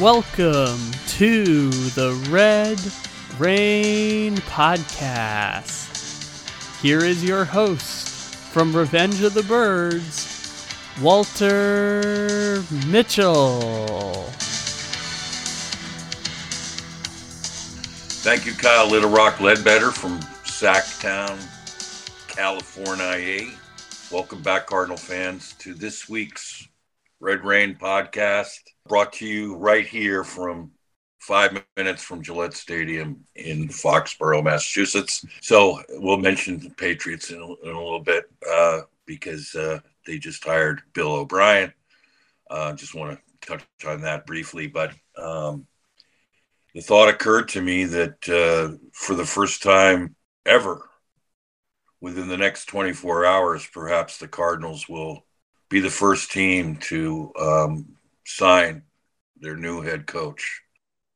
Welcome to the Red Rain Podcast. Here is your host from Revenge of the Birds, Walter Mitchell. Thank you, Kyle Little Rock Ledbetter from Sacktown, California. Welcome back, Cardinal fans, to this week's Red Rain podcast, brought to you right here from five minutes from Gillette Stadium in Foxborough, Massachusetts. So we'll mention the Patriots in a, in a little bit uh, because uh, they just hired Bill O'Brien. Uh, just want to touch on that briefly, but um, the thought occurred to me that uh, for the first time ever, within the next 24 hours, perhaps the Cardinals will be the first team to um, sign their new head coach.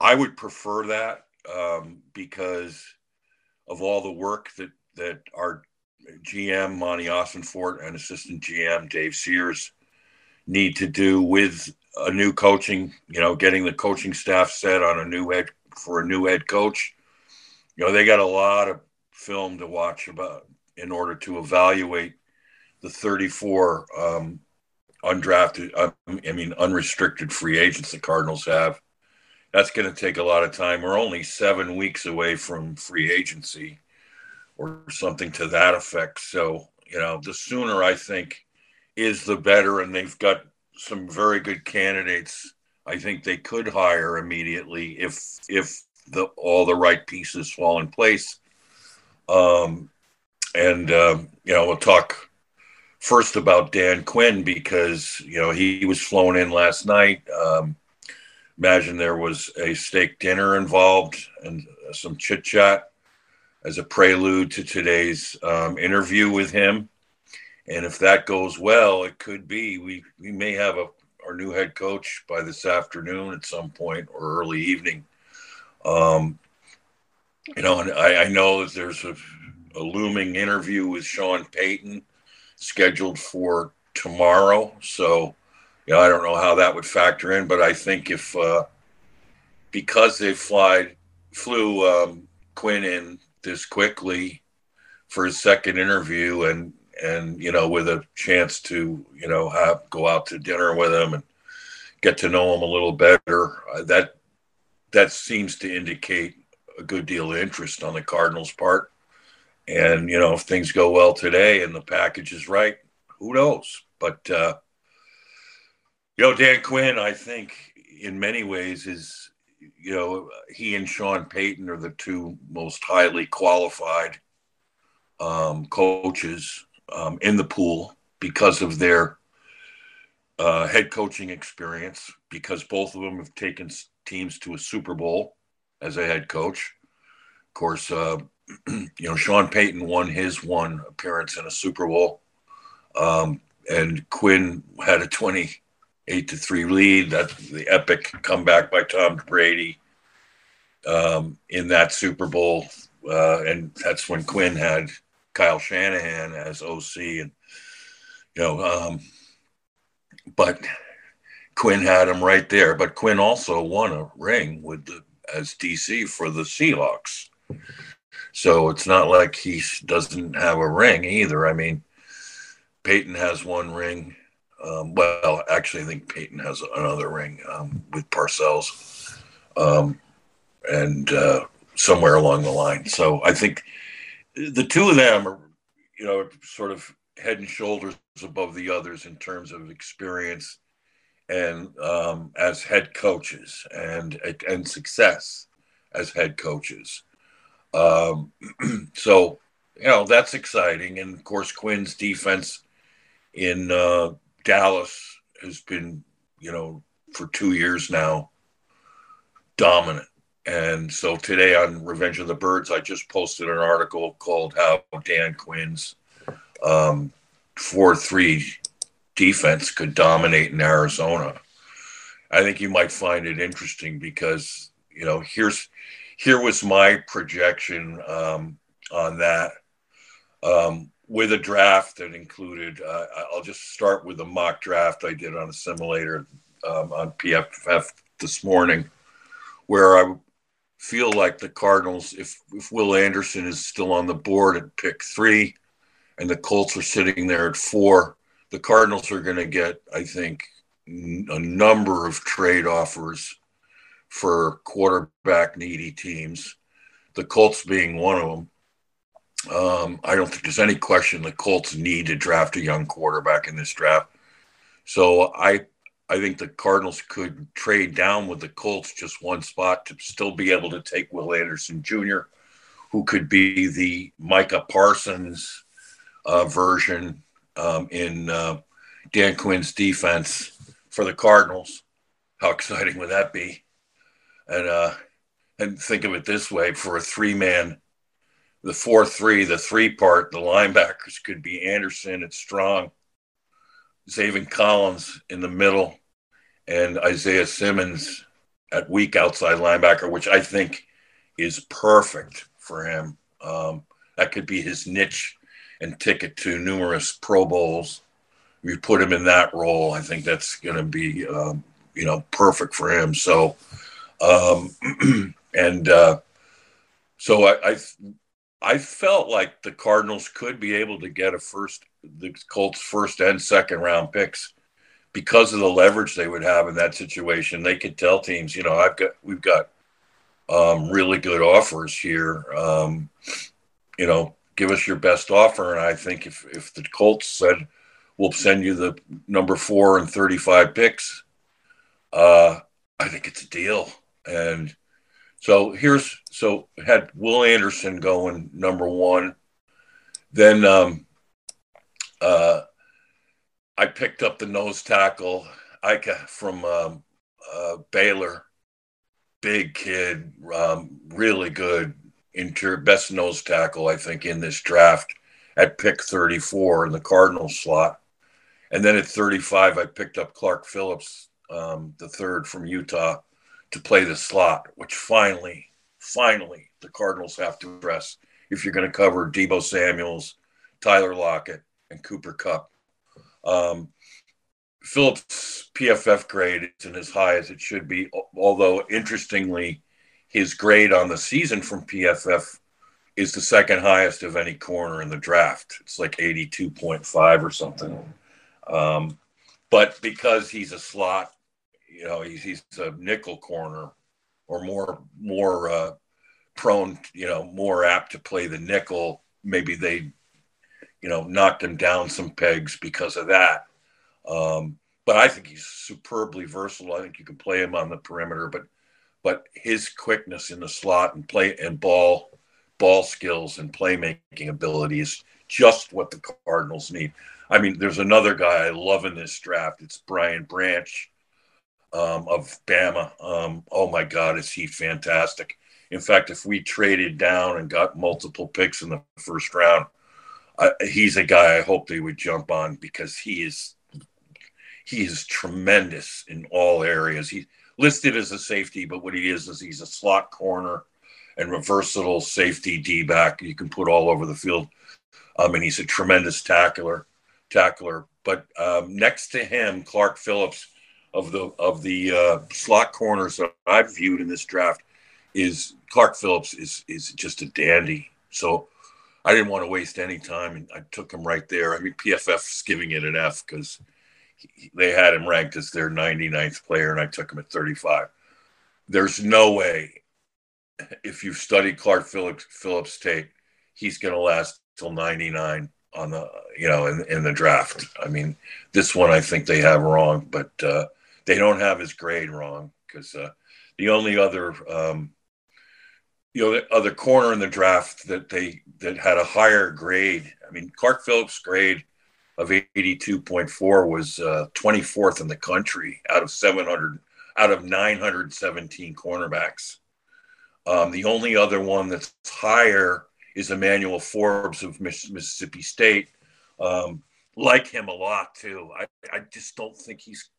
I would prefer that um, because of all the work that that our GM Monti Ossenfort and assistant GM Dave Sears need to do with a new coaching, you know, getting the coaching staff set on a new head for a new head coach. You know, they got a lot of film to watch about in order to evaluate the 34 um, undrafted, uh, I mean, unrestricted free agents the Cardinals have. That's going to take a lot of time. We're only seven weeks away from free agency or something to that effect. So, you know, the sooner I think is the better. And they've got some very good candidates. I think they could hire immediately if if the all the right pieces fall in place. Um, and um, you know, we'll talk first about Dan Quinn because you know he was flown in last night. Um, imagine there was a steak dinner involved and some chit chat as a prelude to today's um, interview with him. And if that goes well, it could be we we may have a our new head coach by this afternoon at some point or early evening. Um, you know, and I, I know that there's a, a looming interview with Sean Payton scheduled for tomorrow. So, know, I don't know how that would factor in, but I think if uh, because they fly flew um, Quinn in this quickly for his second interview, and and you know, with a chance to you know have go out to dinner with him and get to know him a little better, uh, that that seems to indicate a good deal of interest on the Cardinals' part. And you know, if things go well today and the package is right, who knows? But uh, you know, Dan Quinn, I think in many ways is you know he and Sean Payton are the two most highly qualified um, coaches um, in the pool because of their uh, head coaching experience. Because both of them have taken teams to a Super Bowl as a head coach. Of course, uh, you know, Sean Payton won his one appearance in a Super Bowl. Um, and Quinn had a 28 to 3 lead. That the epic comeback by Tom Brady um, in that Super Bowl. Uh, and that's when Quinn had Kyle Shanahan as OC. And, you know, um, but Quinn had him right there. But Quinn also won a ring with the as DC for the Seahawks. So it's not like he doesn't have a ring either. I mean, Payton has one ring. Um, well, actually, I think Payton has another ring um, with Parcells, um, and uh, somewhere along the line. So I think the two of them are, you know, sort of head and shoulders above the others in terms of experience and um, as head coaches and and success as head coaches. Um, so, you know, that's exciting. And of course, Quinn's defense in uh, Dallas has been, you know, for two years now, dominant. And so today on Revenge of the Birds, I just posted an article called How Dan Quinn's um, 4 3 defense could dominate in Arizona. I think you might find it interesting because, you know, here's here was my projection um, on that um, with a draft that included. Uh, I'll just start with the mock draft I did on a simulator um, on PFF this morning, where I feel like the Cardinals, if if Will Anderson is still on the board at pick three, and the Colts are sitting there at four, the Cardinals are going to get, I think, a number of trade offers for quarterback needy teams. The Colts being one of them. Um, I don't think there's any question the Colts need to draft a young quarterback in this draft. So I I think the Cardinals could trade down with the Colts just one spot to still be able to take Will Anderson Jr., who could be the Micah Parsons uh, version um, in uh, Dan Quinn's defense for the Cardinals. How exciting would that be? And uh, and think of it this way: for a three-man, the four-three, the three part, the linebackers could be Anderson at strong, Zaven Collins in the middle, and Isaiah Simmons at weak outside linebacker, which I think is perfect for him. Um, that could be his niche and ticket to numerous Pro Bowls. If you put him in that role, I think that's going to be, um, you know, perfect for him. So, um, and uh, so I, I, I felt like the Cardinals could be able to get a first, the Colts' first and second round picks because of the leverage they would have in that situation. They could tell teams, you know, I've got, we've got um, really good offers here. Um, you know, give us your best offer. And I think if, if the Colts said, we'll send you the number four and 35 picks, uh, I think it's a deal. And so here's, so had Will Anderson going number one. Then um, uh, I picked up the nose tackle, Ika from um, uh, Baylor. Big kid, um, really good interior best nose tackle, I think, in this draft at pick 34 in the Cardinals slot. And then at 35, I picked up Clark Phillips, um, the third from Utah, to play the slot, which finally, finally, the Cardinals have to address if you're going to cover Deebo Samuels, Tyler Lockett, and Cooper Kupp. Um, Phillips' PFF grade isn't as high as it should be, although interestingly, his grade on the season from PFF is the second highest of any corner in the draft. It's like 82.5 or something. Um, but because he's a slot, you know, he's, he's a nickel corner or more, more uh, prone, you know, more apt to play the nickel. Maybe they, you know, knocked him down some pegs because of that. Um, but I think he's superbly versatile. I think you can play him on the perimeter, but but his quickness in the slot and play and ball ball skills and playmaking ability is just what the Cardinals need. I mean, there's another guy I love in this draft. It's Brian Branch um, of Bama. Um, oh my God, is he fantastic! In fact, if we traded down and got multiple picks in the first round, uh, he's a guy I hope they would jump on because he is he is tremendous in all areas. He listed as a safety, but what he is is he's a slot corner and a versatile safety D back. You can put all over the field. Um, and he's a tremendous tackler, tackler. But um, next to him, Clark Phillips of the of the uh, slot corners that I've viewed in this draft is Clark Phillips is is just a dandy. So I didn't want to waste any time, and I took him right there. I mean, PFF's giving it an F because they had him ranked as their 99th player, and I took him at 35. There's no way, if you've studied Clark Phillips, Phillips tape, he's going to last till 99 on the you know in, in the draft. I mean, this one I think they have wrong, but uh, they don't have his grade wrong because uh, the only other um, you know the other corner in the draft that they that had a higher grade. I mean, Clark Phillips' grade of 82.4 was uh, 24th in the country out of 700 out of 917 cornerbacks. Um, the only other one that's higher is Emmanuel Forbes of Mississippi State. Um, like him a lot too. I, I just don't think he's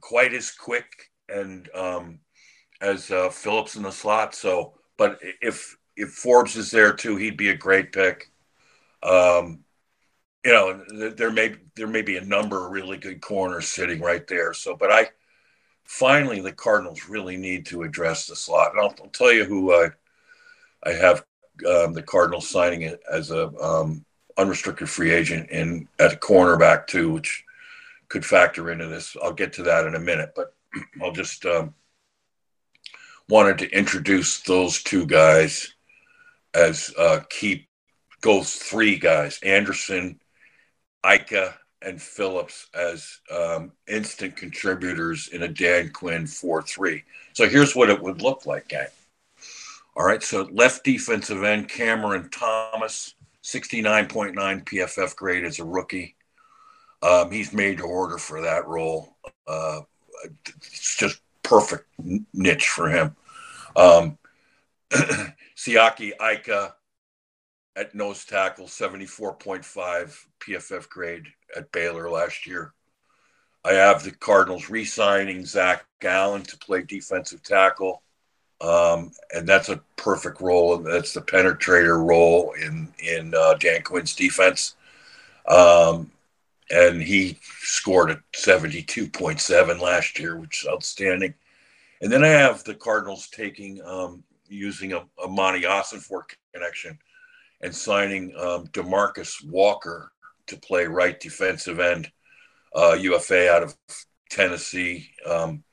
quite as quick and um, as uh, Phillips in the slot. So, but if if Forbes is there too, he'd be a great pick. Um, you know, there may there may be a number of really good corners sitting right there. So, but I finally the Cardinals really need to address the slot. And I'll, I'll tell you who I I have um, the Cardinals signing it as a um, unrestricted free agent in at a cornerback too, which could factor into this. I'll get to that in a minute, but I'll just um, wanted to introduce those two guys as uh, key goes three guys Anderson, Ika, and Phillips as um, instant contributors in a Dan Quinn 4 3. So here's what it would look like, gang. All right, so left defensive end, Cameron Thomas, 69.9 PFF grade as a rookie. Um, he's made to order for that role. Uh, it's just perfect niche for him. Um, Siaki Ika at nose tackle, 74.5 PFF grade at Baylor last year. I have the Cardinals re signing Zach Allen to play defensive tackle. Um, and that's a perfect role. That's the penetrator role in, in uh, Dan Quinn's defense. Um, and he scored at 72.7 last year, which is outstanding. And then I have the Cardinals taking um, using a, a Monti Ossenfort connection and signing um, Demarcus Walker to play right defensive end, uh, UFA out of Tennessee. Um,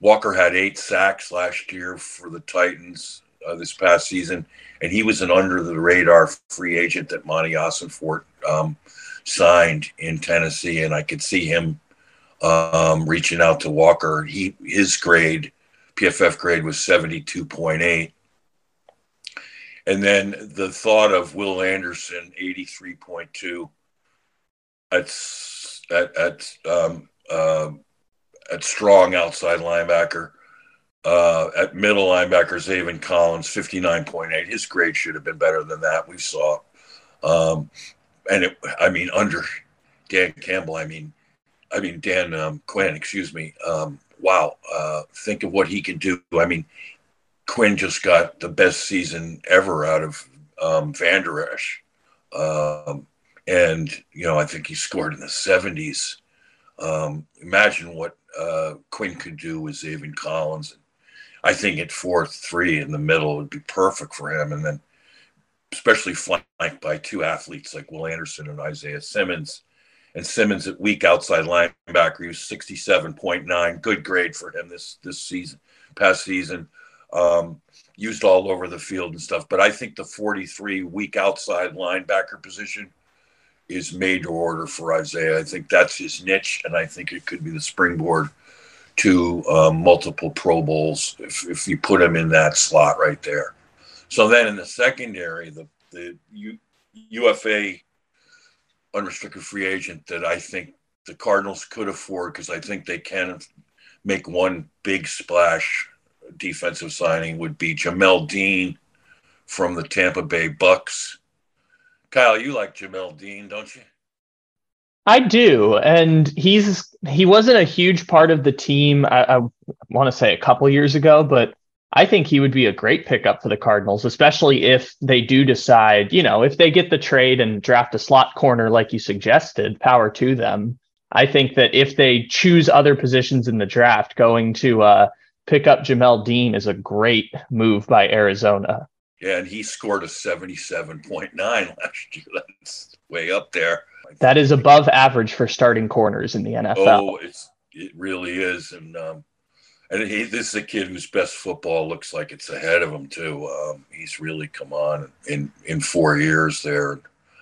Walker had eight sacks last year for the Titans uh, this past season, and he was an under the radar free agent that Monti Ossenfort um, signed in Tennessee, and I could see him um, reaching out to Walker. He his grade, PFF grade was seventy two point eight, and then the thought of Will Anderson eighty three point two. At at at um, uh, at strong outside linebacker. Uh, at middle linebacker, Zaven Collins, 59.8. His grade should have been better than that. We saw. Um, and it, I mean, under Dan Campbell, I mean, I mean Dan um, Quinn, excuse me. Um, wow, uh, think of what he can do. I mean, Quinn just got the best season ever out of um, Vander Esch. Um, and you know, I think he scored in the 70s. Um, imagine what uh, Quinn could do with Zaven Collins. I think at four three in the middle would be perfect for him, and then especially flanked by two athletes like Will Anderson and Isaiah Simmons. And Simmons at weak outside linebacker, he was 67.9. Good grade for him this this season, past season. Um, used all over the field and stuff. But I think the 43 weak outside linebacker position is made to order for Isaiah. I think that's his niche, and I think it could be the springboard to um, multiple Pro Bowls if, if you put him in that slot right there. So then in the secondary, the the U, UFA unrestricted free agent that I think the Cardinals could afford because I think they can make one big splash defensive signing would be Jamel Dean from the Tampa Bay Bucks. Kyle, you like Jamel Dean, don't you? I do, and he's he wasn't a huge part of the team. I, I want to say a couple years ago, but I think he would be a great pickup for the Cardinals, especially if they do decide, you know, if they get the trade and draft a slot corner like you suggested, power to them. I think that if they choose other positions in the draft, going to uh, pick up Jamel Dean is a great move by Arizona. Yeah, and he scored a 77.9 last year. That's way up there. That is above average for starting corners in the NFL. Oh, it's, it really is. And um, and he, this is a kid whose best football looks like it's ahead of him too. Um, he's really come on in in four years there.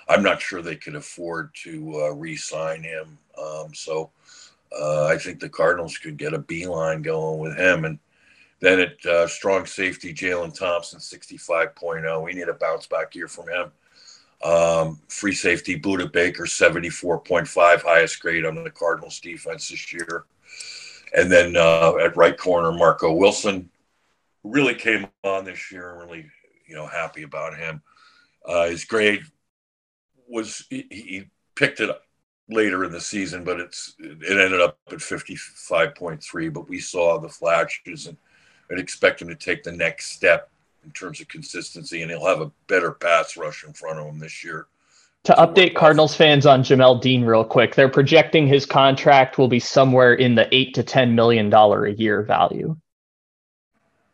I'm not sure they could afford to uh, re-sign him. Um, so uh, I think the Cardinals could get a beeline going with him. And then at uh, strong safety, Jalen Thompson, 65.0. We need a bounce back year from him. Um, free safety, Budda Baker, 74.5, highest grade on the Cardinals defense this year. And then uh, at right corner, Marco Wilson really came on this year. Really, you know, happy about him. Uh, his grade was he, he, picked it up later in the season, but it's it ended up at 55.3. But we saw the flashes and I'd expect him to take the next step in terms of consistency, and he'll have a better pass rush in front of him this year To update Cardinals fans on Jamel Dean real quick, they're projecting his contract will be somewhere in the eight to ten million dollar a year value.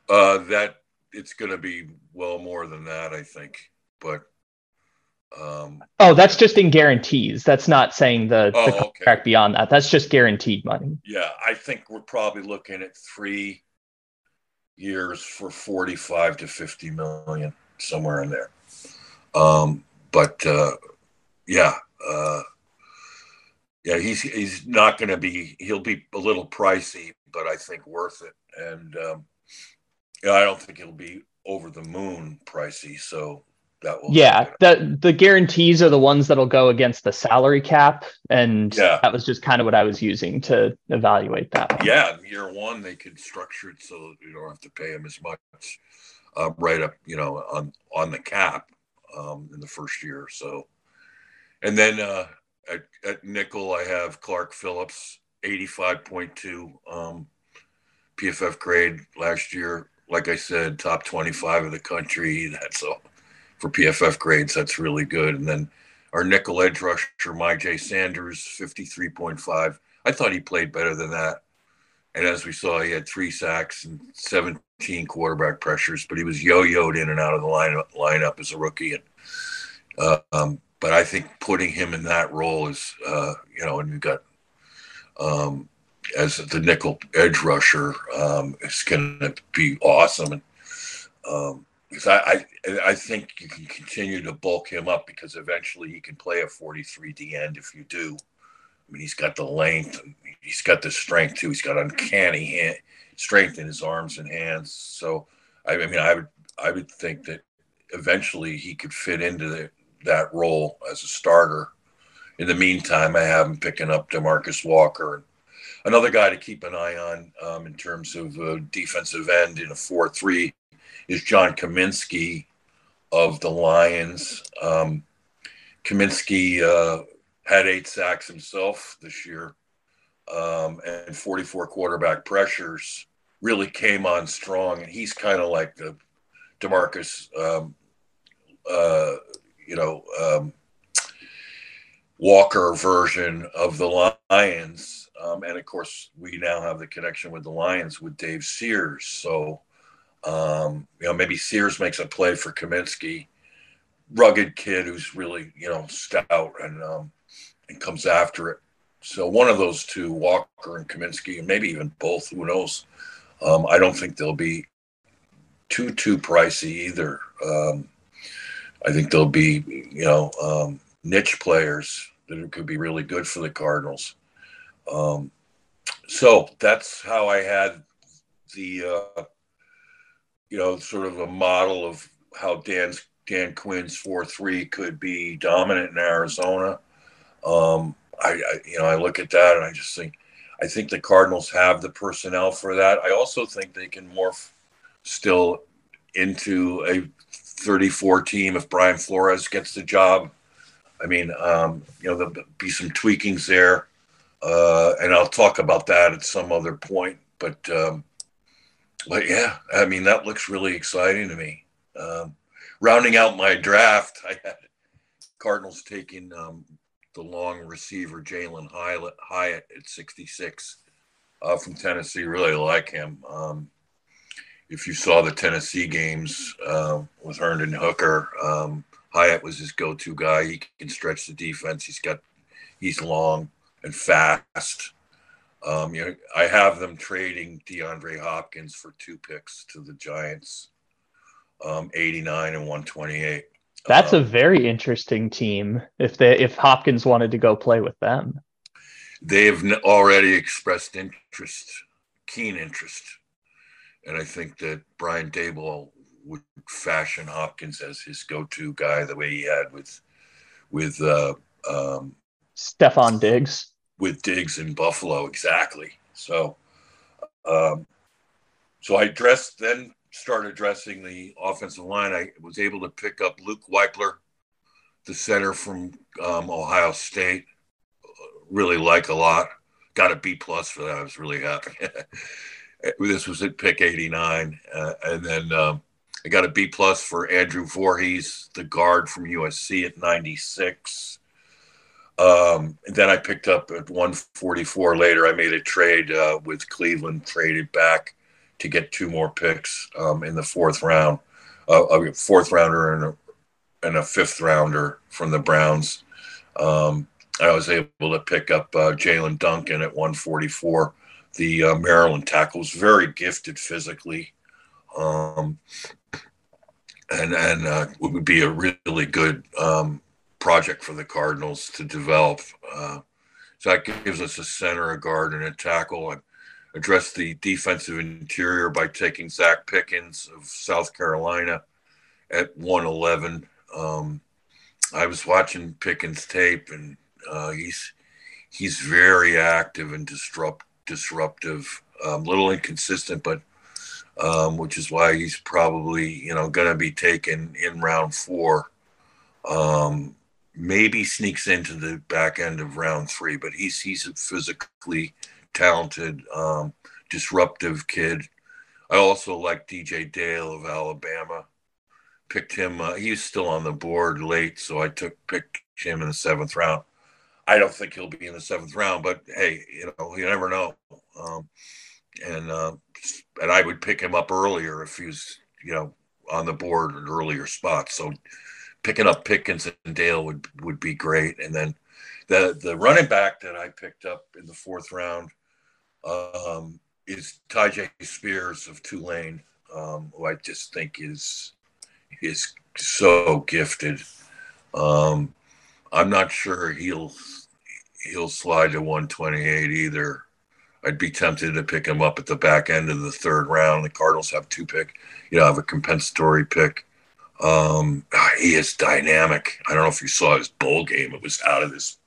Uh, that it's going to be well more than that, I think. But um, oh, that's just in guarantees. That's not saying the, oh, the contract okay. beyond that. That's just guaranteed money. Yeah, I think we're probably looking at three years for forty-five to fifty million, somewhere in there. Um, but uh, yeah, uh, yeah, he's he's not going to be. He'll be a little pricey, but I think worth it. And um, yeah, I don't think he'll be over the moon pricey. So that will yeah the the guarantees are the ones that'll go against the salary cap and yeah. that was just kind of what i was using to evaluate that yeah year one they could structure it so you don't have to pay him as much uh, right up you know on on the cap um, in the first year so and then uh, at, at nickel i have clark phillips 85.2 um, pff grade last year like i said top 25 of the country that's all for PFF grades. That's really good. And then our nickel edge rusher, Myjai Sanders, 53.5. I thought he played better than that. And as we saw, he had three sacks and 17 quarterback pressures, but he was yo-yoed in and out of the lineup, lineup as a rookie. And, uh, um, but I think putting him in that role is, uh, you know, and you've got um, as the nickel edge rusher um, is going to be awesome. And um, because I, I, I think you can continue to bulk him up because eventually he can play a 43 D end if you do. I mean, he's got the length, he's got the strength too. He's got uncanny hand, strength in his arms and hands. So, I, I mean, I would I would think that eventually he could fit into the, that role as a starter. In the meantime, I have him picking up Demarcus Walker, another guy to keep an eye on um, in terms of defensive end in a four-three is John Cominsky of the Lions. Um, Cominsky uh, had eight sacks himself this year um, and 44 quarterback pressures. Really came on strong, and he's kind of like the Demarcus, um, uh, you know, um, Walker version of the Lions. Um, and of course, we now have the connection with the Lions with Dave Sears. So um, you know, maybe Sears makes a play for Cominsky, rugged kid who's really you know stout and um, and comes after it. So one of those two, Walker and Cominsky, and maybe even both. Who knows? Um, I don't think they'll be too too pricey either. Um, I think there'll be you know um, niche players that could be really good for the Cardinals. Um, so that's how I had the uh, you know, sort of a model of how Dan's Dan Quinn's four three could be dominant in Arizona. Um, I, I, you know I look at that and I just think I think the Cardinals have the personnel for that. I also think they can morph still into a 34 team if Brian Flores gets the job. I mean, um, you know, there'll be some tweakings there, uh, and I'll talk about that at some other point. But um, but yeah, I mean that looks really exciting to me. Um, rounding out my draft, I had Cardinals taking um, the long receiver Jalin Hyatt at 66 uh, from Tennessee. Really like him. Um, if you saw the Tennessee games uh, with Hendon Hooker, um, Hyatt was his go-to guy. He can stretch the defense. He's got, he's long and fast. Um, you know, I have them trading DeAndre Hopkins for two picks to the Giants, um, 89 and 128. That's um, a very interesting team. If they if Hopkins wanted to go play with them, they've already expressed interest, keen interest, and I think that Brian Daboll would fashion Hopkins as his go-to guy, the way he had with with uh, um, Stefon Diggs with Diggs in Buffalo. Exactly. So, um, so I dressed, then started dressing the offensive line. I was able to pick up Luke Wypler, the center from um, Ohio State. Really like a lot. Got a B plus for that. I was really happy. this was at pick 89. Uh, and then um, I got a B plus for Andrew Voorhees, the guard from USC at 96. Um, and then I picked up at 144 later. I made a trade uh, with Cleveland, traded back to get two more picks um, in the fourth round, uh, a fourth rounder and a, and a fifth rounder from the Browns. Um, I was able to pick up uh, Jaelyn Duncan at 144. The uh, Maryland tackle was very gifted physically, um, and and uh, would be a really good um, project for the Cardinals to develop. Uh, so that gives us a center, a guard, and a tackle. And address the defensive interior by taking Zacch Pickens of South Carolina at 111. Um, I was watching Pickens tape, and uh, he's he's very active and disrupt disruptive. A um, little inconsistent, but um, which is why he's probably you know going to be taken in round four. Um, maybe sneaks into the back end of round three, but he's he's a physically talented, um, disruptive kid. I also like DJ Dale of Alabama. Picked him. Uh, he's still on the board late, so I took picked him in the seventh round. I don't think he'll be in the seventh round, but hey, you know, you never know. Um, and uh, and I would pick him up earlier if he was, you know, on the board at earlier spots. So picking up Pickens and Dale would would be great. And then the the running back that I picked up in the fourth round um, is Tyjae Spears of Tulane, um, who I just think is is so gifted. Um, I'm not sure he'll he'll slide to 128 either. I'd be tempted to pick him up at the back end of the third round. The Cardinals have two pick, you know, have a compensatory pick. Um, he is dynamic. I don't know if you saw his bowl game; it was out of this,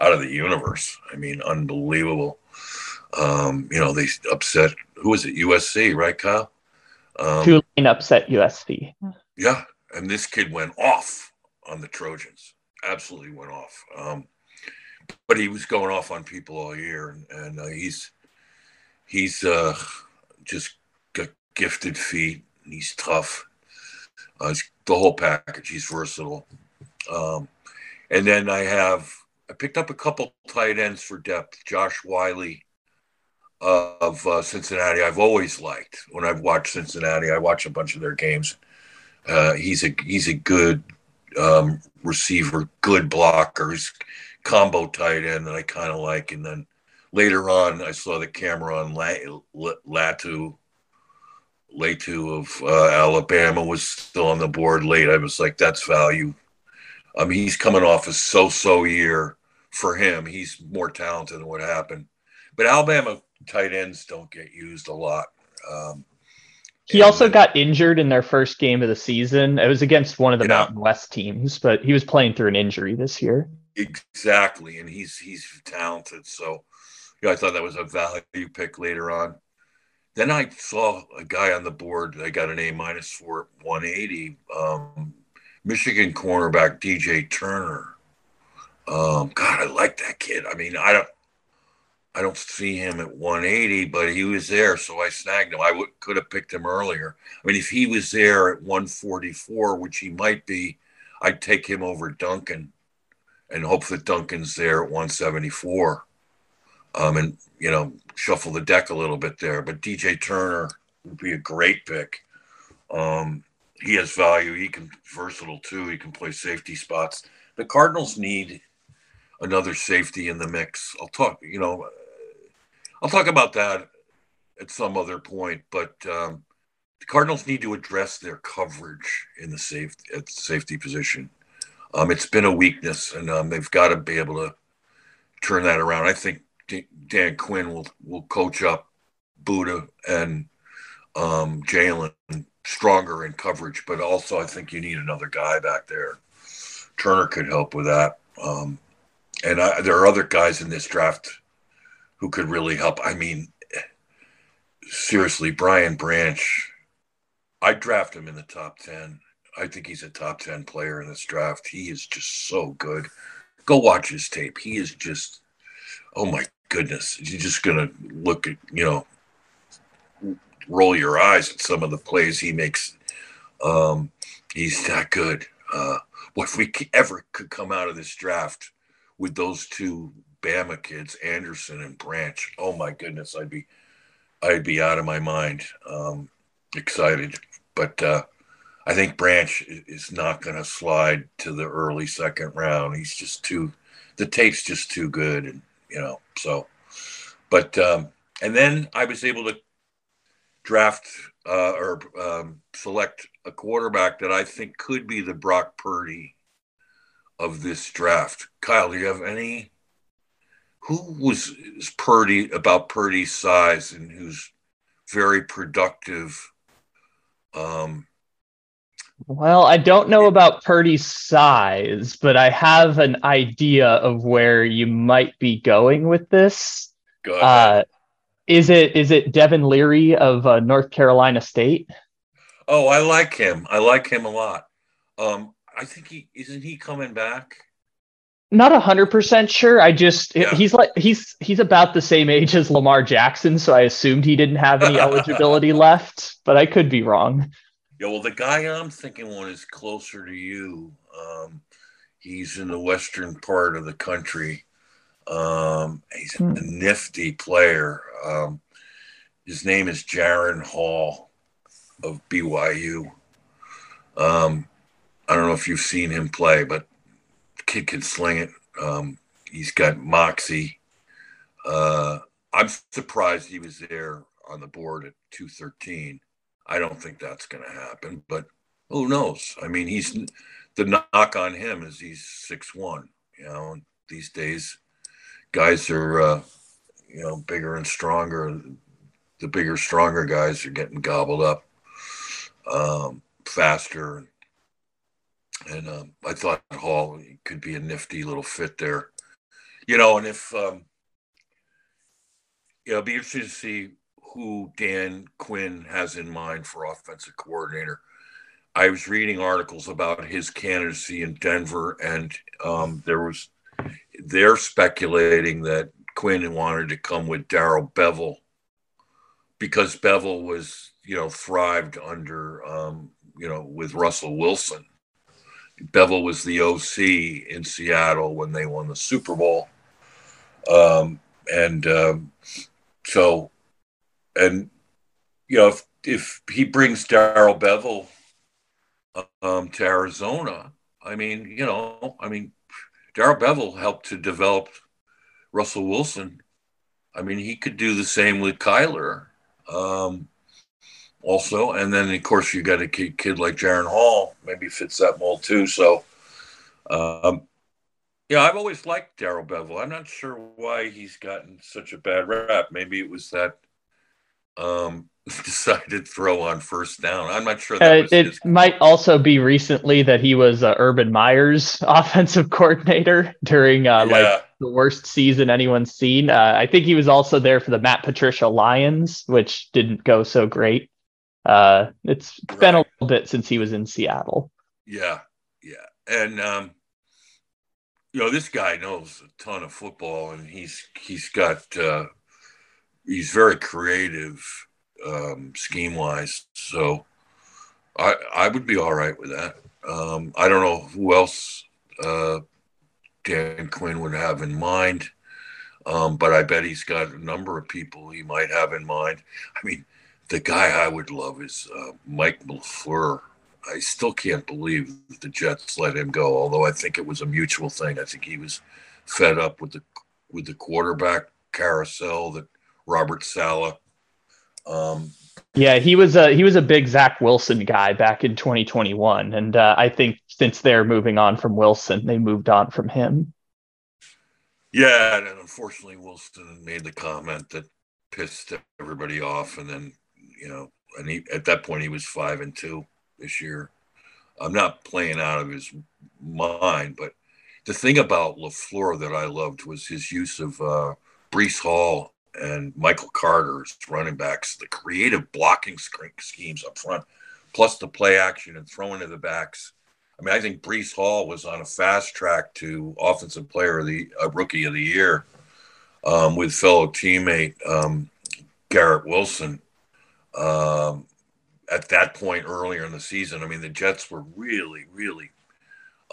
out of the universe. I mean, unbelievable. Um, you know, they upset who was it? USC, right, Kyle? Um, Tulane upset USC. Yeah, and this kid went off on the Trojans. Absolutely went off. Um, but he was going off on people all year, and, and uh, he's he's uh, just got gifted feet. he's tough. Uh, he's the whole package. He's versatile. Um, and then I have I picked up a couple tight ends for depth. Josh Wiley of uh, Cincinnati, I've always liked. When I've watched Cincinnati, I watch a bunch of their games. Uh, he's a he's a good um, receiver, good blockers, combo tight end that I kind of like. And then later on, I saw the Cameron Latu Latu of uh, Alabama was still on the board late. I was like, that's value. I mean, he's coming off a so-so year for him. He's more talented than what happened. But Alabama tight ends don't get used a lot. Um, he also got injured in their first game of the season. It was against one of the Mountain West teams, but he was playing through an injury this year. Exactly, and he's he's talented. So, yeah, I thought that was a value pick later on. Then I saw a guy on the board. I got an A minus for 180. Um, Michigan cornerback DJ Turner. Um, God, I like that kid. I mean, I don't, I don't see him at 180, but he was there, so I snagged him. I would, could have picked him earlier. I mean, if he was there at 144, which he might be, I'd take him over Duncan, and hope that Duncan's there at 174. Um, and you know, shuffle the deck a little bit there. But DJ Turner would be a great pick. Um, he has value. He can versatile too. He can play safety spots. The Cardinals need another safety in the mix. I'll talk. You know, I'll talk about that at some other point. But um, the Cardinals need to address their coverage in the at the safety position. Um, it's been a weakness, and um, they've got to be able to turn that around. I think Dan Quinn will will coach up Budda and um, Jaelyn stronger in coverage, but also I think you need another guy back there. Turner could help with that, um, and I, there are other guys in this draft who could really help. I mean, seriously, Brian Branch, I draft him in the top ten. I think he's a top ten player in this draft. He is just so good. Go watch his tape. He is just, oh my goodness, you're just going to look at, you know, roll your eyes at some of the plays he makes Um, he's that good. Uh, what if we ever could come out of this draft with those two Bama kids, Anderson and Branch? Oh my goodness, I'd be, I'd be out of my mind. Um, excited, but uh, I think Branch is not going to slide to the early second round. He's just too, the tape's just too good, and you know. So, but um, and then I was able to draft uh, or um, select a quarterback that I think could be the Brock Purdy of this draft. Kyle, do you have any? Who was Purdy about Purdy's size and who's very productive? Um, well, I don't know about Purdy's size, but I have an idea of where you might be going with this. Go ahead. Uh, is it is it Devin Leary of uh, North Carolina State? Oh, I like him. I like him a lot. Um, I think he isn't he coming back. Not a hundred percent sure. I just yeah. he's like he's he's about the same age as Lamar Jackson, so I assumed he didn't have any eligibility left, but I could be wrong. Yeah, well, the guy I'm thinking one is closer to you. Um, he's in the western part of the country. Um, he's a hmm. nifty player. Um, his name is Jaren Hall of BYU. Um, I don't know if you've seen him play, but kid can sling it. Um, he's got moxie. Uh, I'm surprised he was there on the board at 213. I don't think that's going to happen, but who knows? I mean, he's the knock on him is he's six one. You know, these days guys are, uh, you know, bigger and stronger. The bigger, stronger guys are getting gobbled up um, faster. And um, I thought Hall could be a nifty little fit there. You know, and if, um, it'll be interesting to see who Dan Quinn has in mind for offensive coordinator. I was reading articles about his candidacy in Denver, and um, there was they're speculating that Quinn wanted to come with Darrell Bevell because Bevell was, you know, thrived under, um, you know, with Russell Wilson. Bevell was the OC in Seattle when they won the Super Bowl. Um, and um, so, and, you know, if, if he brings Darrell Bevell um, to Arizona, I mean, you know, I mean, Darrell Bevell helped to develop Russell Wilson. I mean, he could do the same with Kyler um, also. And then, of course, you got a kid, like Jaren Hall, maybe fits that mold too. So, um, yeah, I've always liked Darrell Bevell. I'm not sure why he's gotten such a bad rap. Maybe it was that um, decided to throw on first down. I'm not sure. Uh, it his... might also be recently that he was uh, Urban Meyer's offensive coordinator during uh, yeah. like the worst season anyone's seen. Uh, I think he was also there for the Matt Patricia Lions, which didn't go so great. Uh, it's right. been a little bit since he was in Seattle. Yeah, yeah, and um, you know this guy knows a ton of football, and he's he's got uh, he's very creative um, scheme wise. So I I would be all right with that. Um, I don't know who else uh, Dan Quinn would have in mind, um, but I bet he's got a number of people he might have in mind. I mean, the guy I would love is uh, Mike LaFleur. I still can't believe the Jets let him go, although I think it was a mutual thing. I think he was fed up with the with the quarterback carousel that Robert Saleh. um, yeah, he was a he was a big Zach Wilson guy back in 2021, and uh, I think since they're moving on from Wilson, they moved on from him. Yeah, and unfortunately, Wilson made the comment that pissed everybody off, and then you know, and he at that point he was five and two this year. I'm not playing out of his mind, but the thing about Lafleur that I loved was his use of uh, Breece Hall and Michael Carter's running backs, the creative blocking schemes up front, plus the play action and throwing to the backs. I mean, I think Breece Hall was on a fast track to offensive player of the uh, rookie of the year um, with fellow teammate um, Garrett Wilson. Um, at that point earlier in the season. I mean, the Jets were really, really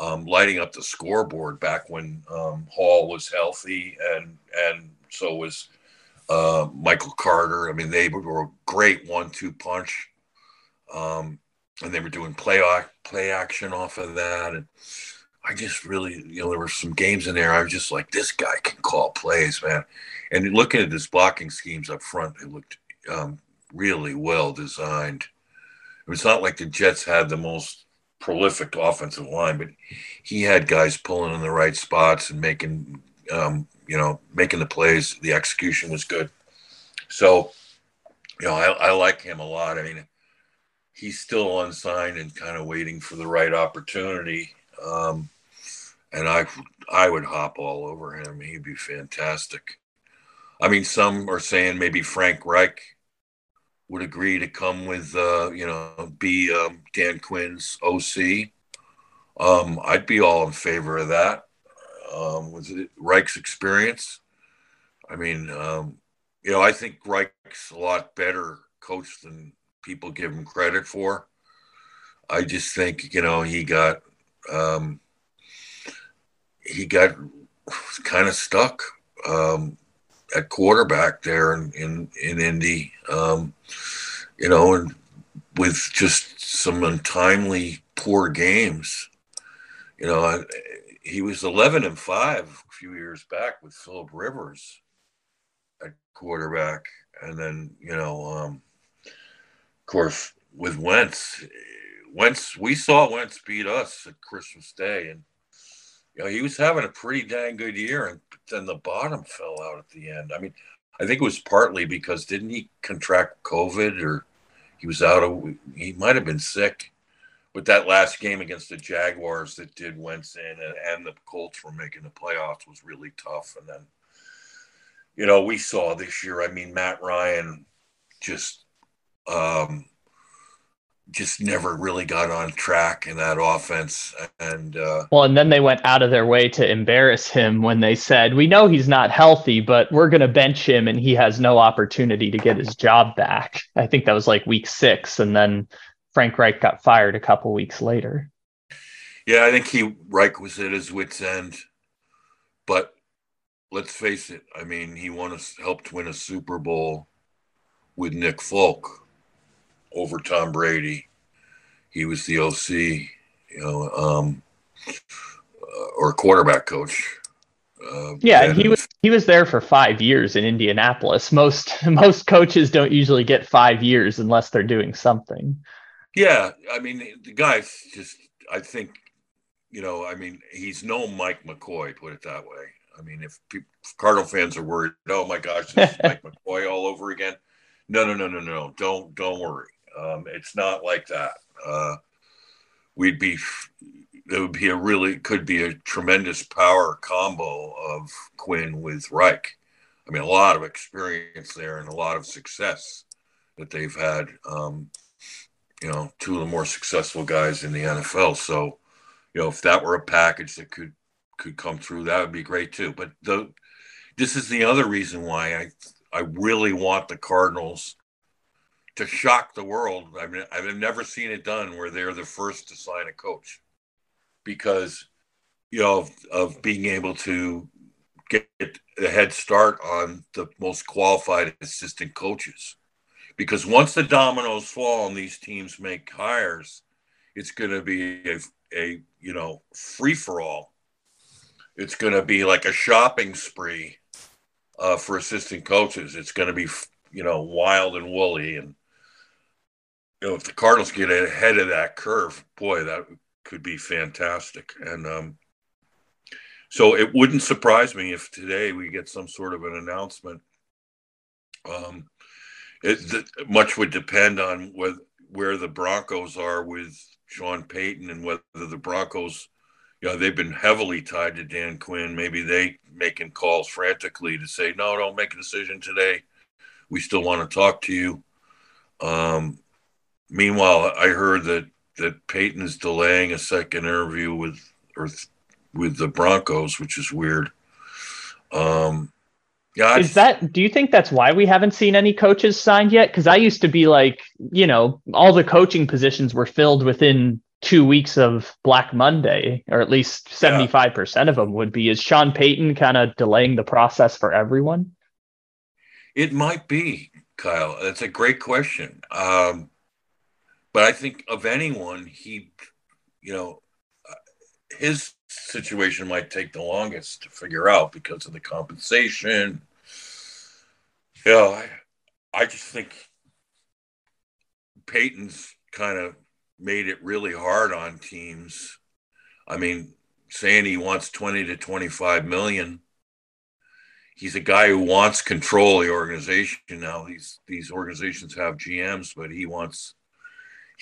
um, lighting up the scoreboard back when um, Hall was healthy, and and so was uh, Michael Carter. I mean, they were a great one-two punch, um, and they were doing play play action off of that. And I just really, you know, there were some games in there. I was just like, this guy can call plays, man. And looking at his blocking schemes up front, they looked um, really well designed. It was not like the Jets had the most prolific offensive line, but he had guys pulling in the right spots and making, um, you know, making the plays. The execution was good. So, you know, I, I like him a lot. I mean, he's still unsigned and kind of waiting for the right opportunity. Um, and I, I would hop all over him. He'd be fantastic. I mean, some are saying maybe Frank Reich would agree to come with, uh, you know, be um, Dan Quinn's OC. Um, I'd be all in favor of that. Um, with Reich's experience, I mean, um, you know, I think Reich's a lot better coach than people give him credit for. I just think, you know, he got um, he got kind of stuck um, at quarterback there in in, in Indy. Um, you know, and with just some untimely poor games. You know, he was 11 and 5 a few years back with Philip Rivers at quarterback. And then, you know, um, of course, with Wentz, Wentz, we saw Wentz beat us at Christmas Day. And, you know, he was having a pretty dang good year. And then the bottom fell out at the end. I mean, I think it was partly because didn't he contract COVID or he was out of he might have been sick. with that last game against the Jaguars that did Wentz in and, and the Colts were making the playoffs was really tough. And then, you know, we saw this year. I mean, Matt Ryan just um, just never really got on track in that offense. And uh, well, and then they went out of their way to embarrass him when they said, "We know he's not healthy, but we're going to bench him, and he has no opportunity to get his job back." I think that was like week six, and then Frank Reich got fired a couple weeks later. Yeah, I think he Reich was at his wits' end, but let's face it. I mean, he won a, helped win a Super Bowl with Nick Foles over Tom Brady. He was the OC, you know, um, uh, or quarterback coach. Uh, yeah, he was he was there for five years in Indianapolis. Most most coaches don't usually get five years unless they're doing something. Yeah, I mean the guy's just. I think, you know, I mean he's no Mike McCoy. Put it that way. I mean, if, people, if Cardinal fans are worried, oh my gosh, this is Mike McCoy all over again. No, no, no, no, no. Don't don't worry. Um, it's not like that. Uh, we'd be, there would be a really, could be a tremendous power combo of Quinn with Reich. I mean, a lot of experience there and a lot of success that they've had. Um, you know, two of the more successful guys in the NFL. So, you know, if that were a package that could could come through, that would be great too. But the this is the other reason why I I really want the Cardinals to shock the world. I mean, I've never seen it done where they're the first to sign a coach because, you know, of, of being able to get a head start on the most qualified assistant coaches. Because once the dominoes fall and these teams make hires, it's going to be a, a you know free for all. It's going to be like a shopping spree uh, for assistant coaches. It's going to be you know wild and woolly and you know, if the Cardinals get ahead of that curve, boy, that could be fantastic. And um, so it wouldn't surprise me if today we get some sort of an announcement. Um, it, much would depend on where, where the Broncos are with Sean Payton and whether the Broncos, you know, they've been heavily tied to Dan Quinn. Maybe they making calls frantically to say, no, don't make a decision today. We still want to talk to you. Um, Meanwhile, I heard that that Peyton is delaying a second interview with or with the Broncos, which is weird. Um, Yeah, is that do you think that's why we haven't seen any coaches signed yet? Because I used to be like, you know, all the coaching positions were filled within two weeks of Black Monday, or at least 75% of them would be. Is Sean Payton kind of delaying the process for everyone? It might be, Kyle. That's a great question. Um, but I think of anyone, he, you know, uh, his situation might take the longest to figure out because of the compensation. You know, I, I just think Payton's kind of made it really hard on teams. I mean, saying he wants 20 to 25 million. He's a guy who wants control of the organization now. These these organizations have GMs, but he wants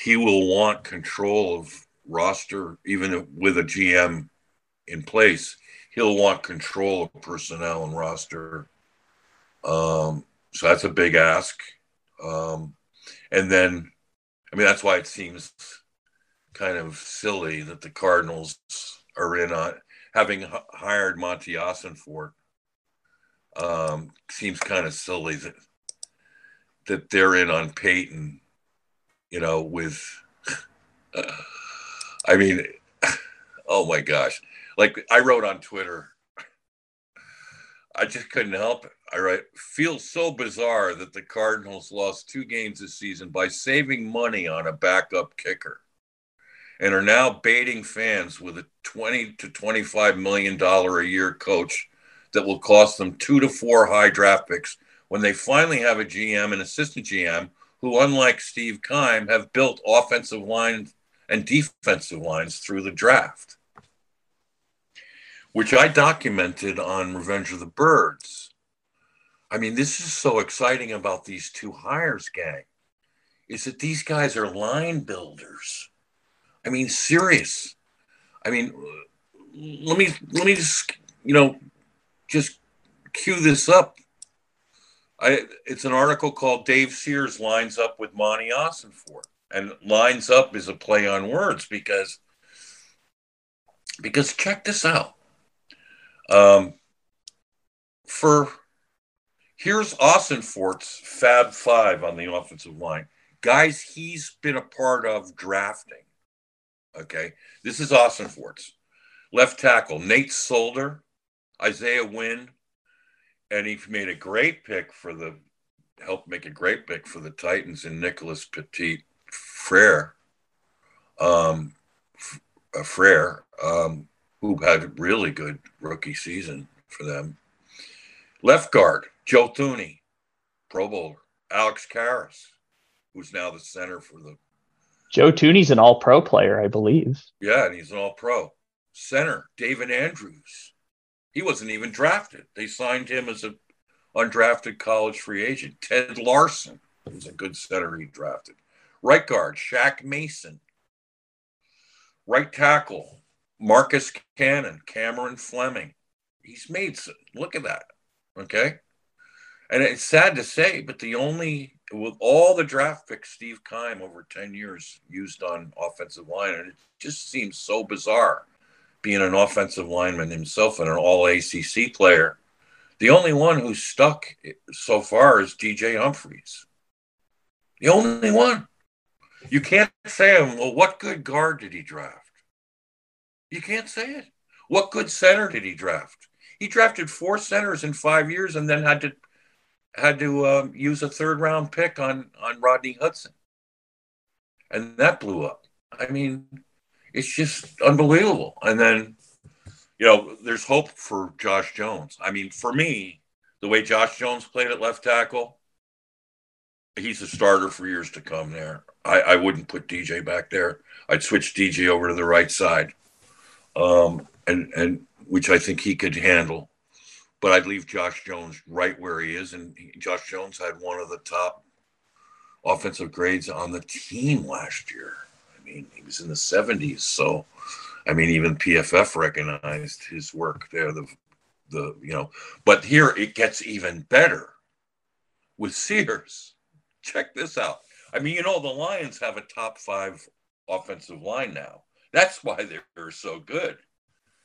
he will want control of roster, even with a GM in place. He'll want control of personnel and roster. Um, so that's a big ask. Um, and then, I mean, that's why it seems kind of silly that the Cardinals are in on having h- hired Monti Ossenfort. Um, seems kind of silly that that they're in on Payton, you know, with. Uh, I mean, oh my gosh. Like I wrote on Twitter, I just couldn't help it. I write, feels so bizarre that the Cardinals lost two games this season by saving money on a backup kicker and are now baiting fans with a 20 to 25 million dollar a year coach that will cost them two to four high draft picks when they finally have a GM and assistant GM who, unlike Steve Keim, have built offensive lines and defensive lines through the draft, which I documented on Revenge of the Birds. I mean, this is so exciting about these two hires, gang, is that these guys are line builders. I mean, serious. I mean, let me let me just you know just cue this up. I, it's an article called Dave Sears lines up with Monti Ossenfort and lines up is a play on words because because check this out. Um, for here's Ossenfort's Fab Five on the offensive line, guys he's been a part of drafting. Okay, this is Ossenfort's left tackle Nate Solder, Isaiah Wynn, and he made a great pick for the helped make a great pick for the Titans and Nicholas Petit. Frere, um, uh, Frere, um, who had a really good rookie season for them. Left guard, Joe Thuney, Pro Bowler. Alex Karras, who's now the center for the. Joe Thuney's an all pro player, I believe. Yeah, and he's an all pro. Center, David Andrews. He wasn't even drafted. They signed him as a undrafted college free agent. Ted Larsen was a good center he drafted. Right guard, Shaq Mason. Right tackle, Marcus Cannon, Cameron Fleming. He's made some, look at that. Okay. And it's sad to say, but the only, with all the draft picks Steve Keim over 10 years used on offensive line, and it just seems so bizarre being an offensive lineman himself and an all ACC player. The only one who's stuck so far is DJ Humphries. The only one. You can't say, well, what good guard did he draft? You can't say it. What good center did he draft? He drafted four centers in five years and then had to had to um, use a third round pick on on Rodney Hudson, and that blew up. I mean, it's just unbelievable. And then, you know, there's hope for Josh Jones. I mean, for me, the way Josh Jones played at left tackle, he's a starter for years to come there. I, I wouldn't put DJ back there. I'd switch DJ over to the right side, um, and and which I think he could handle. But I'd leave Josh Jones right where he is, and Josh Jones had one of the top offensive grades on the team last year. Mean, he was in the 70s, so I mean, even PFF recognized his work there. The the you know, but here it gets even better with Sears. Check this out. I mean, you know, the Lions have a top five offensive line now. That's why they're so good.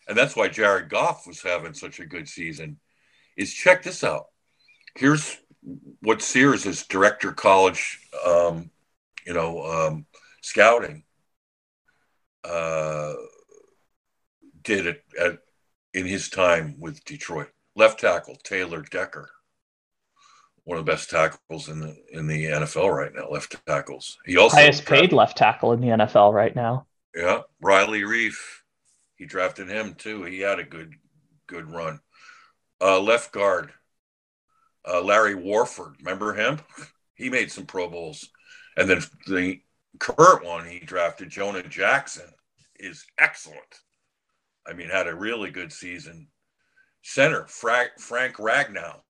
And that's why Jared Goff was having such a good season. Is check this out. here's what Sears is director college, um, you know, um, scouting uh, did it at, in his time with Detroit. Left tackle Taylor Decker, one of the best tackles in the in the NFL right now. Left tackles. He also highest paid left tackle in the NFL right now. Yeah, Riley Reiff. He drafted him too. He had a good good run. Uh, left guard uh, Larry Warford. Remember him? He made some Pro Bowls. And then the current one he drafted, Jonah Jackson, is excellent. I mean, had a really good season. Center, Frank, Frank Ragnow,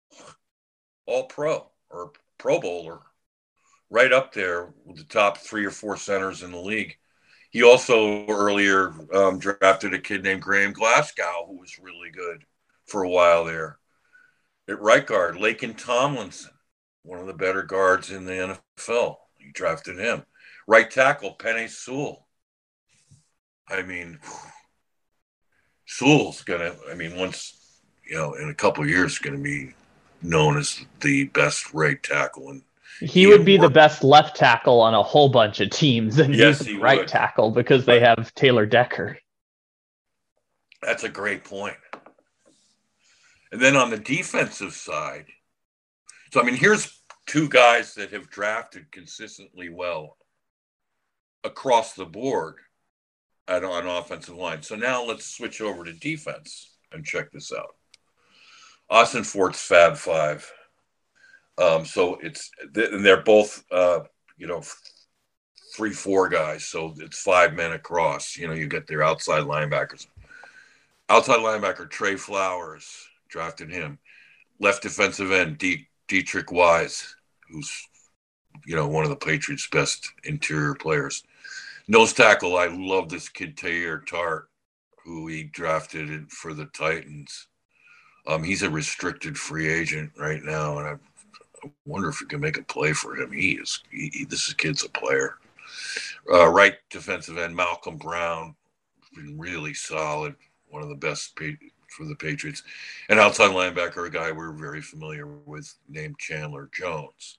all pro or Pro Bowler, right up there with the top three or four centers in the league. He also earlier um, drafted a kid named Graham Glasgow, who was really good for a while there. At right guard, Laken Tomlinson, one of the better guards in the NFL. He drafted him. Right tackle, Penei Sewell. I mean, Sewell's gonna. I mean, once you know, in a couple years, going to be known as the best right tackle. And he, would be worked. the best left tackle on a whole bunch of teams, and yes, he's he right would. tackle because they have Taylor Decker. That's a great point. And then on the defensive side, so I mean, here's two guys that have drafted consistently well across the board at on offensive line. So now let's switch over to defense and check this out. Ossenfort's Fab Five. Um, so it's and they're both uh, you know three four guys. So it's five men across. You know, you get their outside linebackers. Outside linebacker Trey Flowers drafted him. Left defensive end D- Deatrich Wise, who's you know one of the Patriots' best interior players. Nose tackle, I love this kid Teair Tart, who he drafted for the Titans. Um, he's a restricted free agent right now, and I, I wonder if we can make a play for him. He is. He, he, this kid's a player. Uh, right defensive end Malcolm Brown, been really solid. One of the best for the Patriots. And outside linebacker, a guy we're very familiar with named Chandler Jones.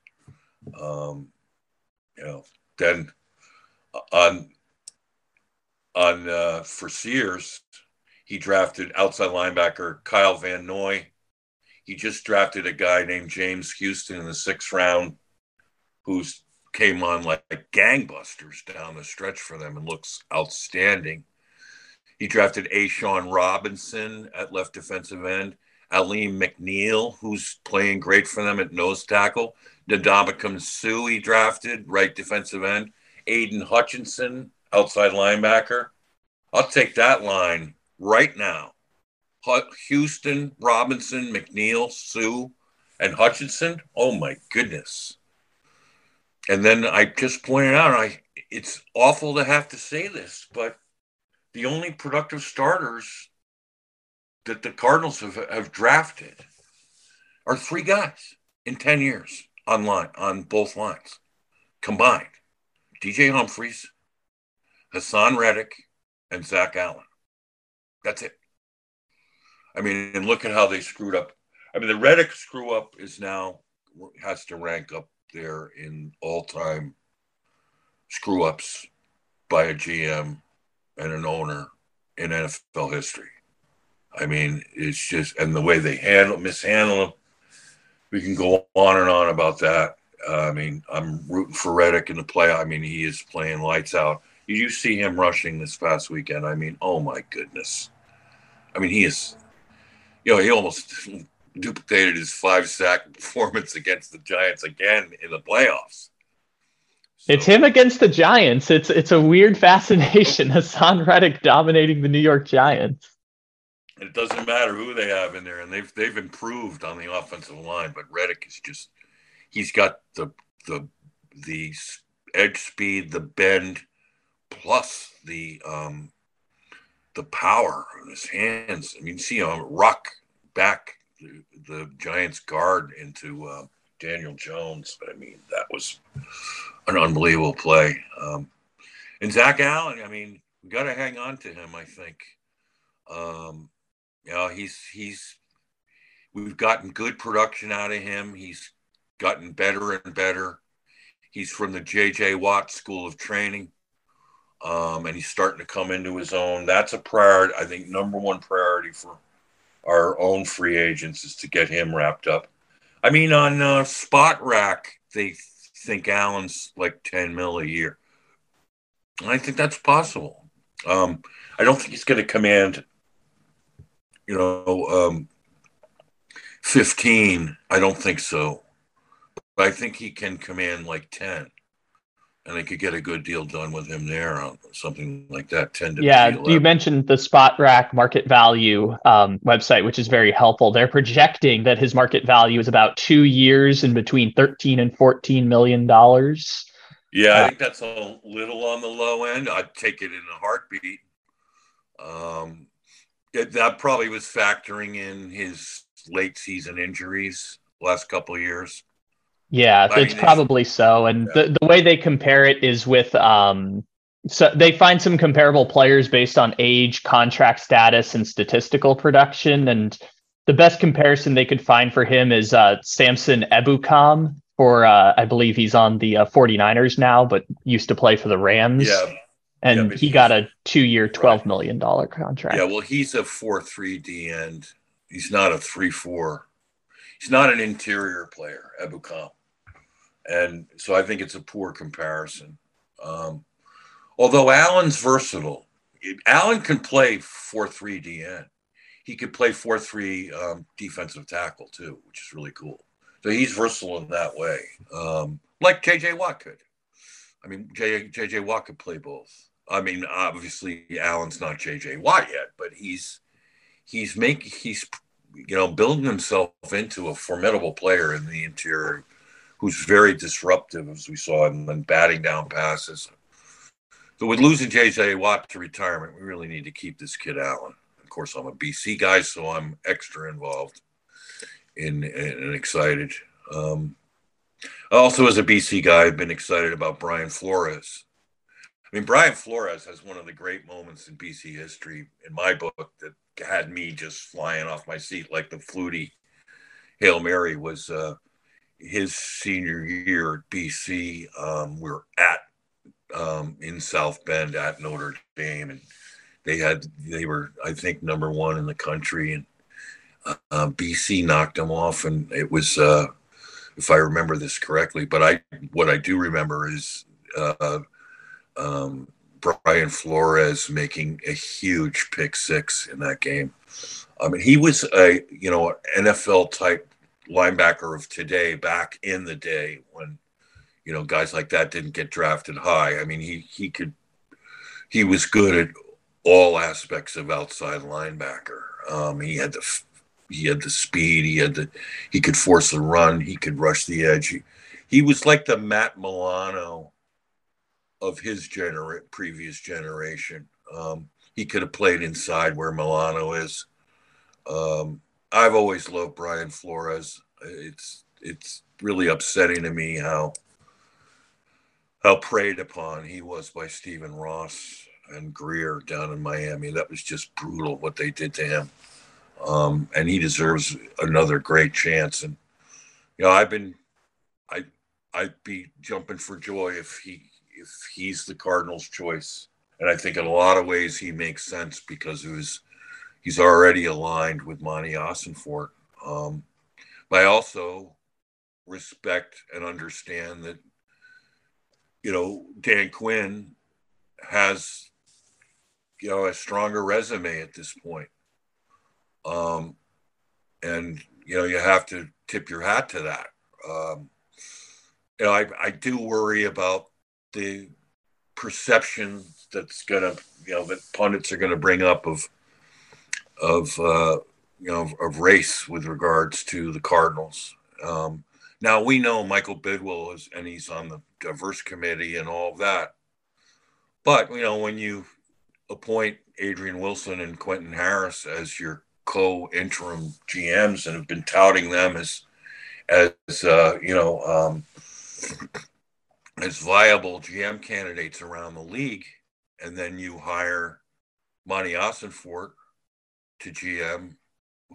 Um, you know, then on on uh, for Sears, he drafted outside linebacker Kyle Van Noy. He just drafted a guy named James Houston in the sixth round, who's came on like gangbusters down the stretch for them and looks outstanding. He drafted A'Shawn Robinson at left defensive end, Alim McNeil, who's playing great for them at nose tackle, Ndamukong Suh, he drafted right defensive end, Aidan Hutchinson, outside linebacker. I'll take that line right now. Houston, Robinson, McNeil, Suh, and Hutchinson. Oh my goodness. And then I just pointed out, I it's awful to have to say this, but the only productive starters that the Cardinals have, have drafted are three guys in 10 years on line, on both lines combined. DJ Humphries, Haason Reddick, and Zach Allen. That's it. I mean, and look at how they screwed up. I mean, the Reddick screw up is now has to rank up there in all time screw ups by a GM and an owner in NFL history. I mean, it's just and the way they handle mishandle them. We can go on and on about that. Uh, I mean, I'm rooting for Reddick in the play. I mean, he is playing lights out. You see him rushing this past weekend? I mean, oh my goodness. I mean, he is. You know, he almost duplicated his five sack performance against the Giants again in the playoffs. So, it's him against the Giants. It's it's a weird fascination. Haason Reddick dominating the New York Giants. It doesn't matter who they have in there, and they've they've improved on the offensive line, but Reddick is just he's got the the the edge speed, the bend, plus the um the power in his hands. I mean, see him rock back the, the Giants guard into uh, Daniel Jones. I mean, that was an unbelievable play. Um, and Zach Allen, I mean, we got to hang on to him. I think. Um, you know, he's he's We've gotten good production out of him. He's gotten better and better. He's from the J.J. Watt School of Training, um, and he's starting to come into his own. That's a priority. I think number one priority for our own free agents is to get him wrapped up. I mean, on uh, Spotrac, they think Allen's like 10 mil a year. And I think that's possible. Um, I don't think he's going to command, you know, um, 15. I don't think so. But I think he can command like 10 and I could get a good deal done with him there on something like that. Ten to yeah. You mentioned the Spotrac market value um, website, which is very helpful. They're projecting that his market value is about two years in between thirteen and fourteen million dollars. Yeah, uh, I think that's a little on the low end. I'd take it in a heartbeat. Um, it, that probably was factoring in his late season injuries last couple of years. Yeah, it's mean, probably so. And yeah. the, the way they compare it is with um so they find some comparable players based on age, contract status, and statistical production. And the best comparison they could find for him is uh, Samson Ebukam for uh, I believe he's on the uh, 49ers now, but used to play for the Rams. Yeah. And yeah, he got a two-year, twelve right. million dollar contract. Yeah, well, he's a four-three D end. He's not a three-four. He's not an interior player, Ebukam and so I think it's a poor comparison. Um, although Allen's versatile, Allen can play four three DN. He could play four three um, defensive tackle too, which is really cool. So he's versatile in that way, um, like JJ Watt could. I mean, JJ Watt could play both. I mean, obviously Allen's not JJ Watt yet, but he's he's making he's you know building himself into a formidable player in the interior who's very disruptive, as we saw, him, and batting down passes. So with losing J.J. Watt to retirement, we really need to keep this kid Allen. Of course, I'm a BC guy, so I'm extra involved in, in and excited. Um, also, as a BC guy, I've been excited about Brian Flores. I mean, Brian Flores has one of the great moments in BC history, in my book, that had me just flying off my seat like the Flutie Hail Mary was uh, his senior year at BC. Um, we are at um, in South Bend at Notre Dame, and they had they were I think number one in the country, and uh, BC knocked them off, and it was uh, if I remember this correctly. But I what I do remember is uh, um, Brian Flores making a huge pick six in that game. I mean, he was a you know NFL type linebacker of today back in the day when you know guys like that didn't get drafted high. I mean, he he could he was good at all aspects of outside linebacker. Um, he had the he had the speed. He had the he could force the run. He could rush the edge. He, he was like the Matt Milano of his gener- previous generation. Um, he could have played inside where Milano is. Um, I've always loved Brian Flores. It's it's really upsetting to me how how preyed upon he was by Stephen Ross and Grier down in Miami. That was just brutal what they did to him. Um, and he deserves another great chance. And you know, I've been I I'd be jumping for joy if he if he's the Cardinals' choice. And I think in a lot of ways he makes sense because of his he's already aligned with Monti Ossenfort. Um, but I also respect and understand that, you know, Dan Quinn has, you know, a stronger resume at this point. Um, and, you know, you have to tip your hat to that. Um, you know, I, I do worry about the perception that's going to, you know, that pundits are going to bring up of, of uh, you know of race with regards to the Cardinals. Um, now we know Michael Bidwill is, and he's on the diverse committee and all of that. But you know when you appoint Adrian Wilson and Quentin Harris as your co-interim GMs and have been touting them as as uh, you know um, as viable GM candidates around the league, and then you hire Monti Ossenfort to GM,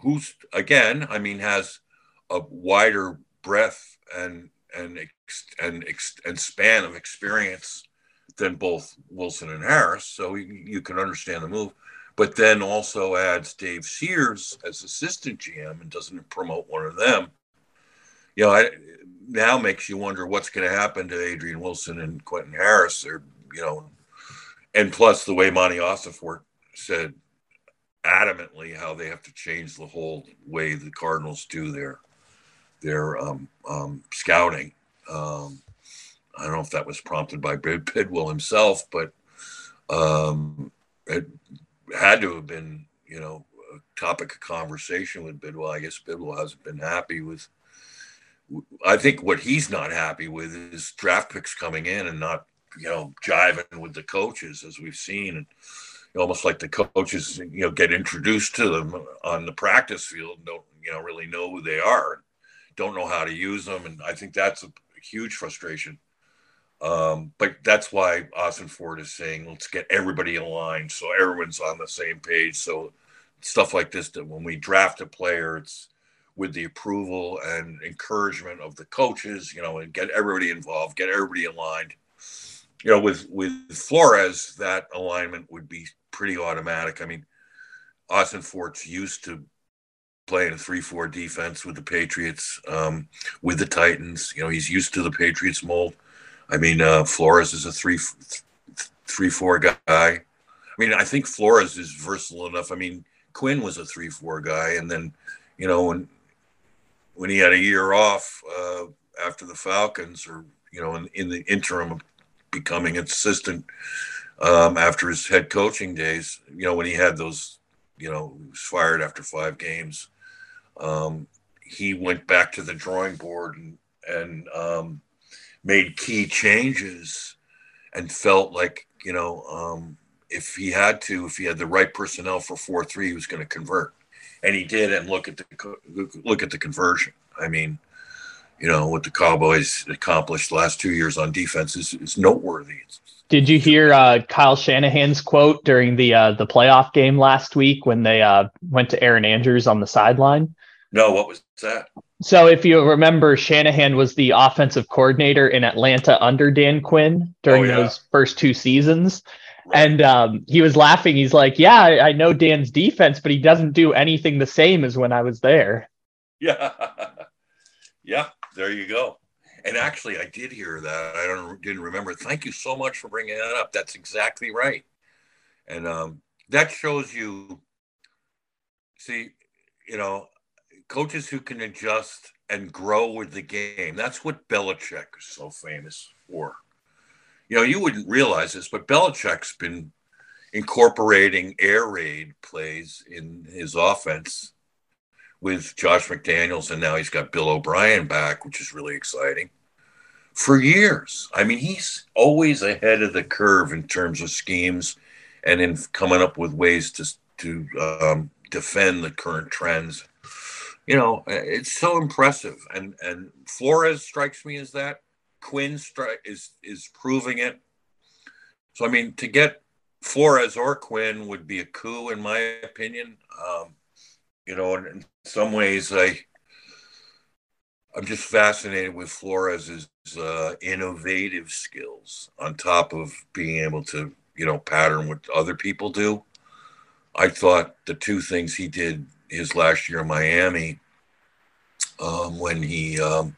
who's again, I mean, has a wider breadth and and and and span of experience than both Wilson and Harris, so you, can understand the move. But then also adds Dave Sears as assistant GM and doesn't promote one of them. You know, I, now makes you wonder what's going to happen to Adrian Wilson and Quentin Harris. Or you know, and plus the way Monti Ossenfort said adamantly how they have to change the whole way the Cardinals do their their um, um, scouting. Um, I don't know if that was prompted by Bidwill himself, but um, it had to have been, you know, a topic of conversation with Bidwill. I guess Bidwill hasn't been happy with. I think what he's not happy with is draft picks coming in and not, you know, jiving with the coaches as we've seen, and almost like the coaches, you know, get introduced to them on the practice field, and don't, you know, really know who they are, don't know how to use them, and I think that's a huge frustration um, but that's why Ossenfort is saying, let's get everybody aligned so everyone's on the same page. So stuff like this, that when we draft a player, it's with the approval and encouragement of the coaches, you know, and get everybody involved, get everybody aligned. You know, with with Flores, that alignment would be pretty automatic. I mean, Ossenfort's used to playing a three-four defense with the Patriots, um, with the Titans. You know, he's used to the Patriots mold. I mean, uh, Flores is a three, three, four guy. I mean, I think Flores is versatile enough. I mean, Quinn was a three, four guy, and then, you know, when when he had a year off uh, after the Falcons, or you know, in, in the interim of becoming assistant um, after his head coaching days, you know, when he had those, you know, he was fired after five games. Um, he went back to the drawing board and and um, made key changes and felt like you know um, if he had to if he had the right personnel for 4-3 he was going to convert and he did and look at the look at the conversion i mean you know what the cowboys accomplished the last two years on defense is, is noteworthy did you hear uh, Kyle Shanahan's quote during the uh, the playoff game last week when they uh, went to Erin Andrews on the sideline? No, what was that? So, if you remember, Shanahan was the offensive coordinator in Atlanta under Dan Quinn during oh, yeah. those first two seasons. Right. And um, he was laughing. He's like, Yeah, I, I know Dan's defense, but he doesn't do anything the same as when I was there. Yeah. yeah, there you go. And actually, I did hear that. I don't didn't remember. Thank you so much for bringing that up. That's exactly right. And um, that shows you. See, you know, coaches who can adjust and grow with the game. That's what Belichick is so famous for. You know, you wouldn't realize this, but Belichick's been incorporating air raid plays in his offense with Josh McDaniels, and now he's got Bill O'Brien back, which is really exciting. For years, I mean, he's always ahead of the curve in terms of schemes and in coming up with ways to to um, defend the current trends you know, it's so impressive. And and Flores strikes me as that. Quinn stri- is is proving it. So I mean, to get Flores or Quinn would be a coup, in my opinion. Um, you know, and in some ways, I I'm just fascinated with Flores's uh, innovative skills on top of being able to, you know, pattern what other people do. I thought the two things he did his last year in Miami um, when he um,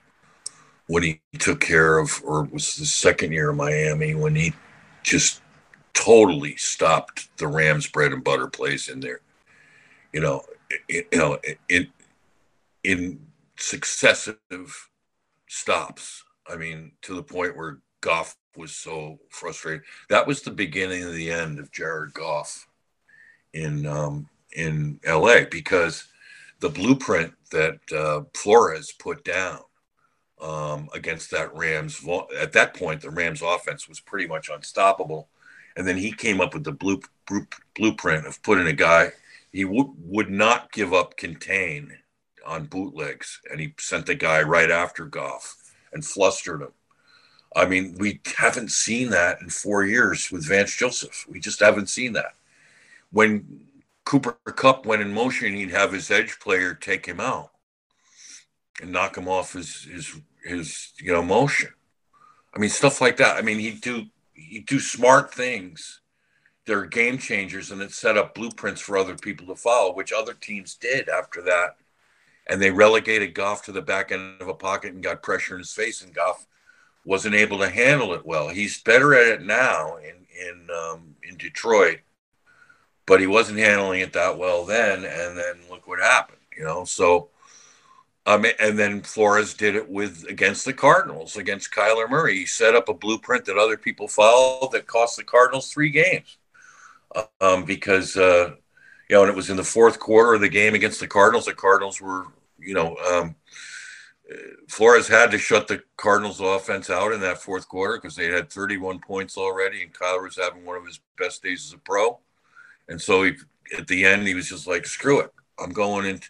when he took care of, or was the second year in Miami when he just totally stopped the Rams bread and butter place in there. You know, you know, in in successive stops. I mean, to the point where Goff was so frustrated. That was the beginning of the end of Jared Goff in um, in L.A. because the blueprint that uh, Flores put down um, against that Rams. At that point, the Rams offense was pretty much unstoppable. And then he came up with the blue, blue, blueprint of putting a guy, he would would not give up contain on bootlegs. And he sent the guy right after Goff and flustered him. I mean, we haven't seen that in four years with Vance Joseph. We just haven't seen that. When Cooper Kupp went in motion, he'd have his edge player take him out and knock him off his his his you know motion. I mean, stuff like that. I mean, he'd do he'd do smart things. They're game changers, and it set up blueprints for other people to follow, which other teams did after that. And they relegated Goff to the back end of a pocket and got pressure in his face, and Goff wasn't able to handle it well. He's better at it now in in um, in Detroit, but he wasn't handling it that well then. And then look what happened, you know. So um, and then Flores did it with against the Cardinals, against Kyler Murray. He set up a blueprint that other people followed that cost the Cardinals three games. Um, because uh, you know, and it was in the fourth quarter of the game against the Cardinals. The Cardinals were, you know, um, Flores had to shut the Cardinals offense out in that fourth quarter because they had 31 points already, and Kyler was having one of his best days as a pro. And so he, at the end, he was just like, "Screw it, I'm going into."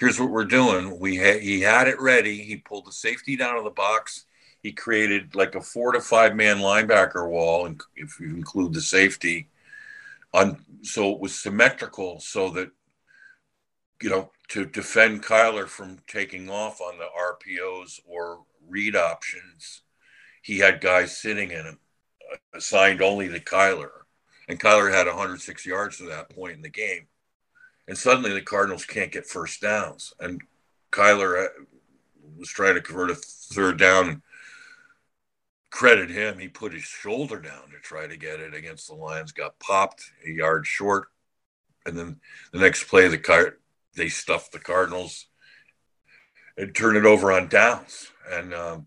here's what we're doing. We had he had it ready. He pulled the safety down of the box. He created like a four to five man linebacker wall, and if you include the safety, on so it was symmetrical, so that you know to defend Kyler from taking off on the RPOs or read options, he had guys sitting in him assigned only to Kyler, and Kyler had 106 yards to that point in the game and suddenly the Cardinals can't get first downs. And Kyler uh, was trying to convert a third down. Credit him, he put his shoulder down to try to get it against the Lions. Got popped a yard short, and then the next play, the car they stuffed the Cardinals and turned it over on downs. And um,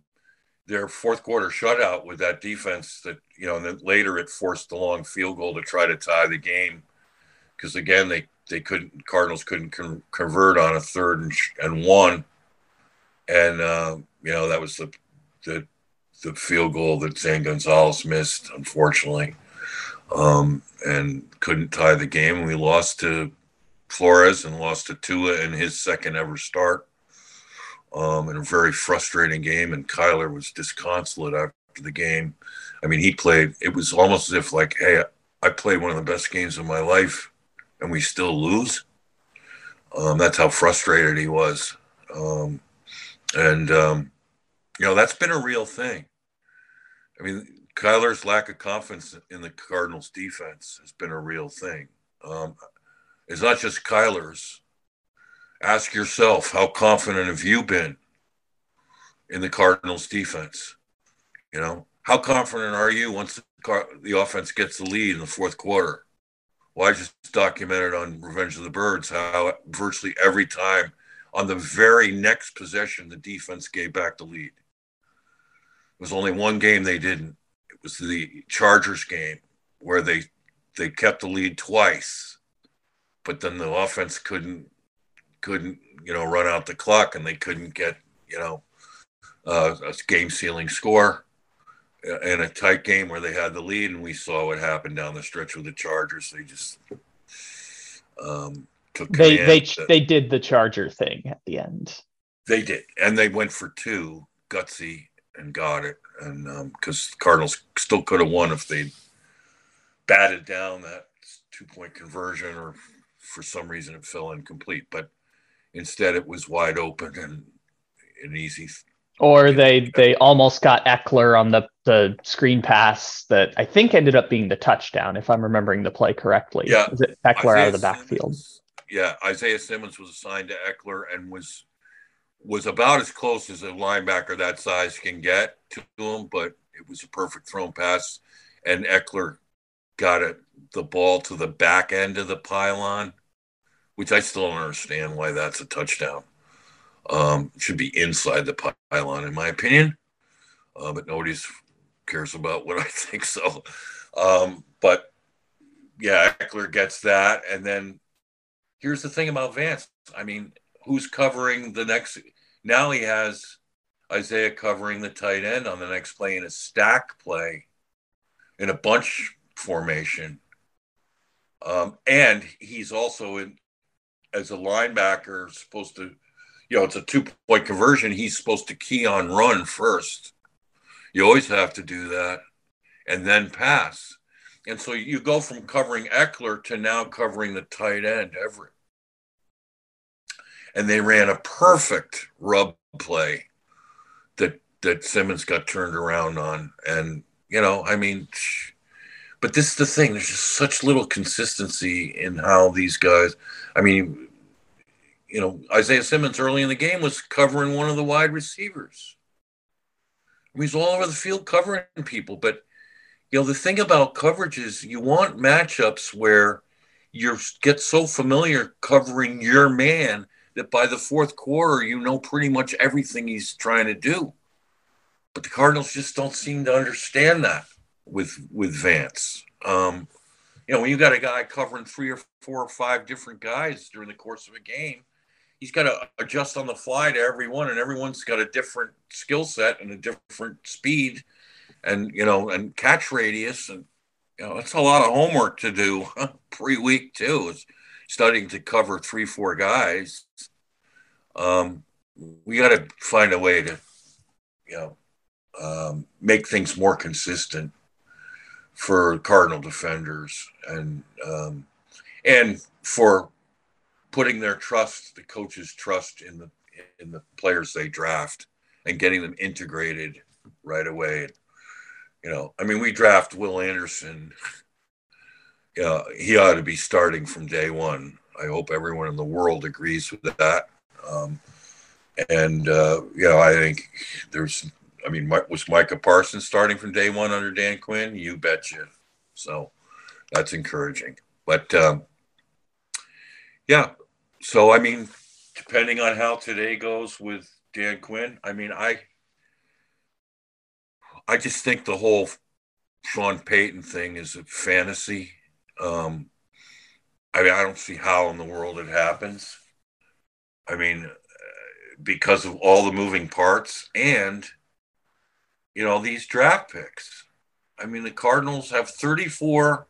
their fourth quarter shutout with that defense that you know, and then later it forced the long field goal to try to tie the game because again they they couldn't Cardinals couldn't con- convert on a third and, and one, and uh, you know that was the the the field goal that Zane Gonzalez missed, unfortunately, um, and couldn't tie the game. We lost to Flores and lost to Tua in his second ever start. Um, in a very frustrating game, and Kyler was disconsolate after the game. I mean, he played. It was almost as if like, hey, I played one of the best games of my life and we still lose. Um, that's how frustrated he was. Um, and, um, you know, that's been a real thing. I mean, Kyler's lack of confidence in the Cardinals defense has been a real thing. Um, it's not just Kyler's. Ask yourself, how confident have you been in the Cardinals defense? You know, how confident are you once the, car- the offense gets the lead in the fourth quarter? Well, I just documented on Revenge of the Birds how virtually every time on the very next possession, the defense gave back the lead. It was only one game they didn't. It was the Chargers game where they they kept the lead twice, but then the offense couldn't couldn't you know run out the clock and they couldn't get you know uh, a game sealing score in a tight game where they had the lead, and we saw what happened down the stretch with the Chargers. They just um, took. They they that, they did the Charger thing at the end. They did, and they went for two, gutsy, and got it. And because um, Cardinals still could have won if they batted down that two point conversion, or for some reason it fell incomplete. But instead, it was wide open and an easy or they they almost got Ekeler on the the screen pass that I think ended up being the touchdown, if I'm remembering the play correctly. Yeah, was it Ekeler Isaiah out of the backfield? Simmons, yeah, Isaiah Simmons was assigned to Ekeler and was was about as close as a linebacker that size can get to him, but it was a perfect thrown pass, and Ekeler got it the ball to the back end of the pylon, which I still don't understand why that's a touchdown. Um, should be inside the pylon, in my opinion. Uh, but nobody cares about what I think. So, um, but yeah, Ekeler gets that. And then here's the thing about Vance. I mean, who's covering the next? Now he has Isaiah covering the tight end on the next play in a stack play in a bunch formation. Um, and he's also in as a linebacker supposed to you know, it's a two point conversion. He's supposed to key on run first. You always have to do that and then pass. And so you go from covering Ekeler to now covering the tight end, Everett. And they ran a perfect rub play that that Simmons got turned around on. And, you know, I mean, but this is the thing. There's just such little consistency in how these guys, I mean, you know, Isaiah Simmons early in the game was covering one of the wide receivers. I mean, He's all over the field covering people. But, you know, the thing about coverage is you want matchups where you get so familiar covering your man that by the fourth quarter, you know pretty much everything he's trying to do. But the Cardinals just don't seem to understand that with with Vance. Um, you know, when you got a guy covering three or four or five different guys during the course of a game, he's got to adjust on the fly to everyone, and everyone's got a different skill set and a different speed, and you know, and catch radius, and you know, it's a lot of homework to do pre-week too. Studying to cover three, four guys. Um, we got to find a way to, you know, um, make things more consistent for Cardinal defenders and um, and for putting their trust, the coaches' trust in the in the players they draft and getting them integrated right away. You know, I mean, we draft Will Anderson. Yeah, he ought to be starting from day one. I hope everyone in the world agrees with that. Um, and uh, you know, I think there's I mean, was Micah Parsons starting from day one under Dan Quinn? You betcha. So that's encouraging. But um, yeah, so I mean, depending on how today goes with Dan Quinn, I mean, I I just think the whole Sean Payton thing is a fantasy. Um, I mean, I don't see how in the world it happens. I mean, because of all the moving parts and – you know, these draft picks. I mean, the Cardinals have 34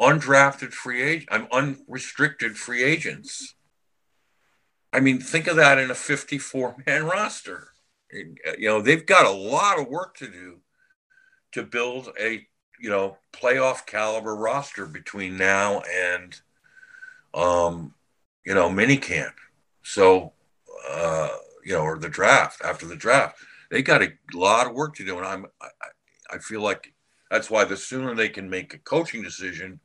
undrafted free agents, I'm unrestricted free agents. I mean, think of that in a 54 man roster. You know, they've got a lot of work to do to build a, you know, playoff caliber roster between now and, um, you know, mini camp. So, uh, you know, or the draft after the draft they got a lot of work to do, and I'm I, I feel like that's why the sooner they can make a coaching decision,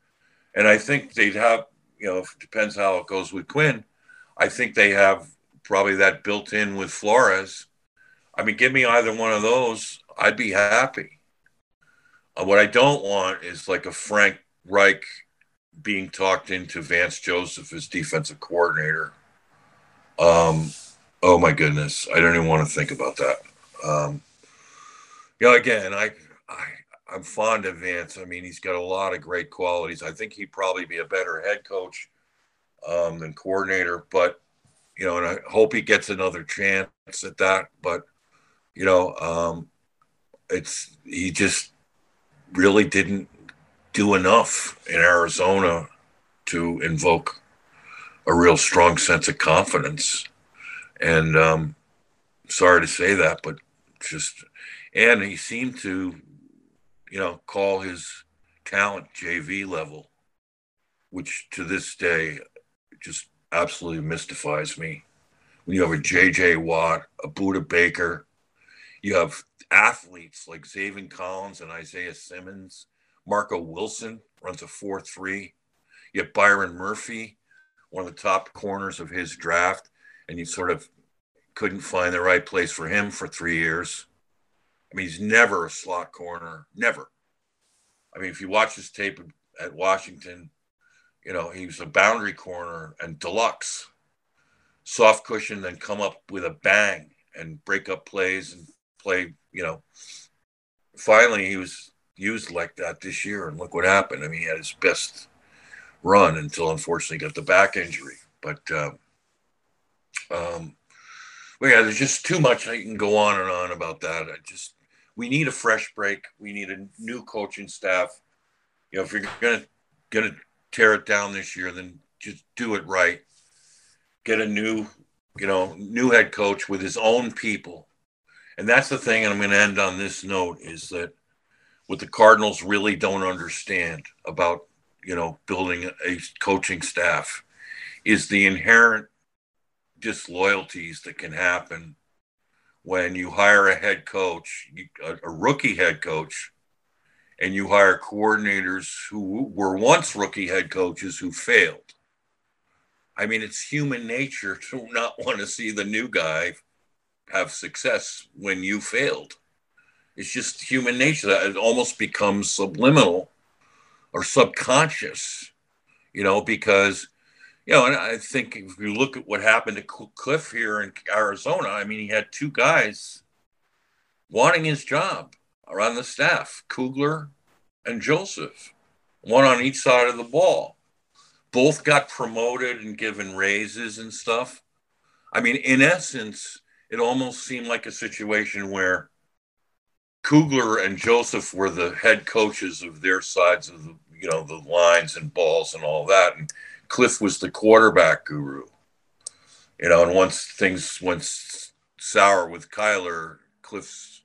and I think they'd have you know depends how it goes with Quinn. I think they have probably that built in with Flores. I mean, give me either one of those, I'd be happy. Uh, what I don't want is like a Frank Reich being talked into Vance Joseph as defensive coordinator. Um, oh my goodness, I don't even want to think about that. Um, you know, again, I, I I'm fond of Vance. I mean, he's got a lot of great qualities. I think he'd probably be a better head coach um, than coordinator, but you know, and I hope he gets another chance at that. But you know, um, it's he just really didn't do enough in Arizona to invoke a real strong sense of confidence. And um, sorry to say that, but just and he seemed to, you know, call his talent JV level, which to this day just absolutely mystifies me. When you have a JJ Watt, a Budda Baker, you have athletes like Zaven Collins and Isaiah Simmons, Marco Wilson runs a 4 3. You have Byron Murphy, one of the top corners of his draft, and you sort of couldn't find the right place for him for three years. I mean, he's never a slot corner, never. I mean, if you watch his tape at Washington, you know, he was a boundary corner and deluxe, soft cushion, then come up with a bang and break up plays and play, you know. Finally, he was used like that this year, and look what happened. I mean, he had his best run until unfortunately got the back injury. But uh, um, well, yeah, there's just too much I can go on and on about that. I just we need a fresh break. We need a new coaching staff. You know, if you're gonna gonna tear it down this year, then just do it right. Get a new, you know, new head coach with his own people. And that's the thing, and I'm going to end on this note is that what the Cardinals really don't understand about, you know, building a coaching staff is the inherent disloyalties that can happen when you hire a head coach, a, rookie head coach, and you hire coordinators who were once rookie head coaches who failed. I mean, it's human nature to not want to see the new guy have success when you failed. It's just human nature that it almost becomes subliminal or subconscious, you know, because, you know, and I think if you look at what happened to Cliff here in Arizona, I mean, he had two guys wanting his job around the staff, Kugler and Joseph, one on each side of the ball. Both got promoted and given raises and stuff. I mean, in essence, it almost seemed like a situation where Kugler and Joseph were the head coaches of their sides of the, you know, the lines and balls and all that. And Cliff was the quarterback guru. You know, and once things went sour with Kyler, Cliff's,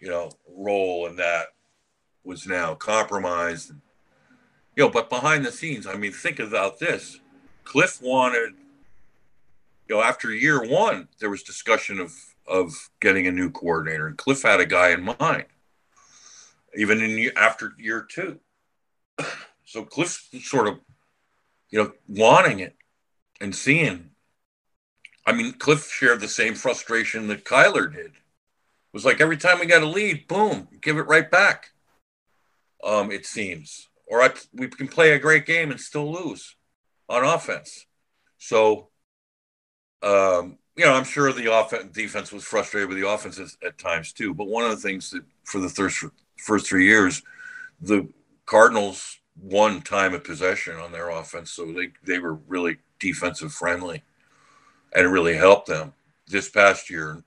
you know, role in that was now compromised. You know, but behind the scenes, I mean, think about this. Cliff wanted, you know, after year one, there was discussion of of getting a new coordinator, and Cliff had a guy in mind, even in after year two. So Cliff's sort of, you know, wanting it and seeing. I mean, Cliff shared the same frustration that Kyler did. It was like every time we got a lead, boom, give it right back. Um, it seems, or I, we can play a great game and still lose on offense. So, um, you know, I'm sure the offense defense was frustrated with the offenses at times too. But one of the things that for the first first three years, the Cardinals won time of possession on their offense, so they they were really defensive friendly, and it really helped them. This past year,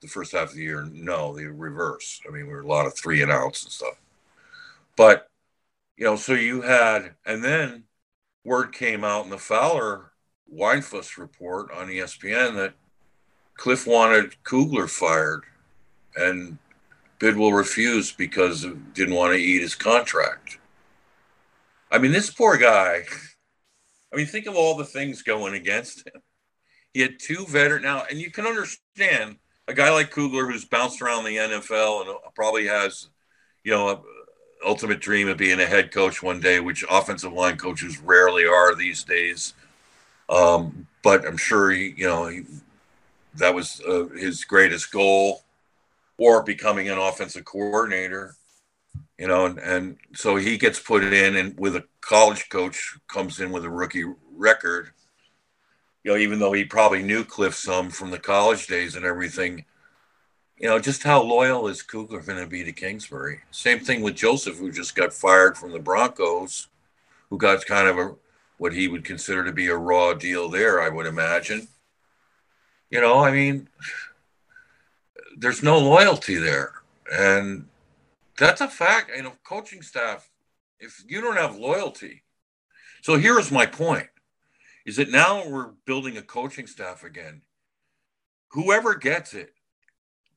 the first half of the year, no, the reverse. I mean, we were a lot of three and outs and stuff. But you know, so you had, and then word came out in the Fowler Weinfuss report on ESPN that Cliff wanted Kugler fired, and Bidwill refused because didn't want to eat his contract. I mean, this poor guy. I mean, think of all the things going against him. He had two veteran now, and you can understand a guy like Kugler who's bounced around the NFL and uh, probably has, you know, a uh, ultimate dream of being a head coach one day, which offensive line coaches rarely are these days. Um, but I'm sure he, you know, he that was uh, his greatest goal, or becoming an offensive coordinator. You know, and, and so he gets put in, and with a college coach comes in with a rookie record. You know, even though he probably knew Cliff some from the college days and everything, you know, just how loyal is Kugler going to be to Kingsbury? Same thing with Joseph, who just got fired from the Broncos, who got kind of a what he would consider to be a raw deal there, I would imagine. You know, I mean, there's no loyalty there. And that's a fact. You know, coaching staff, if you don't have loyalty. So here's my point is that now we're building a coaching staff again. Whoever gets it,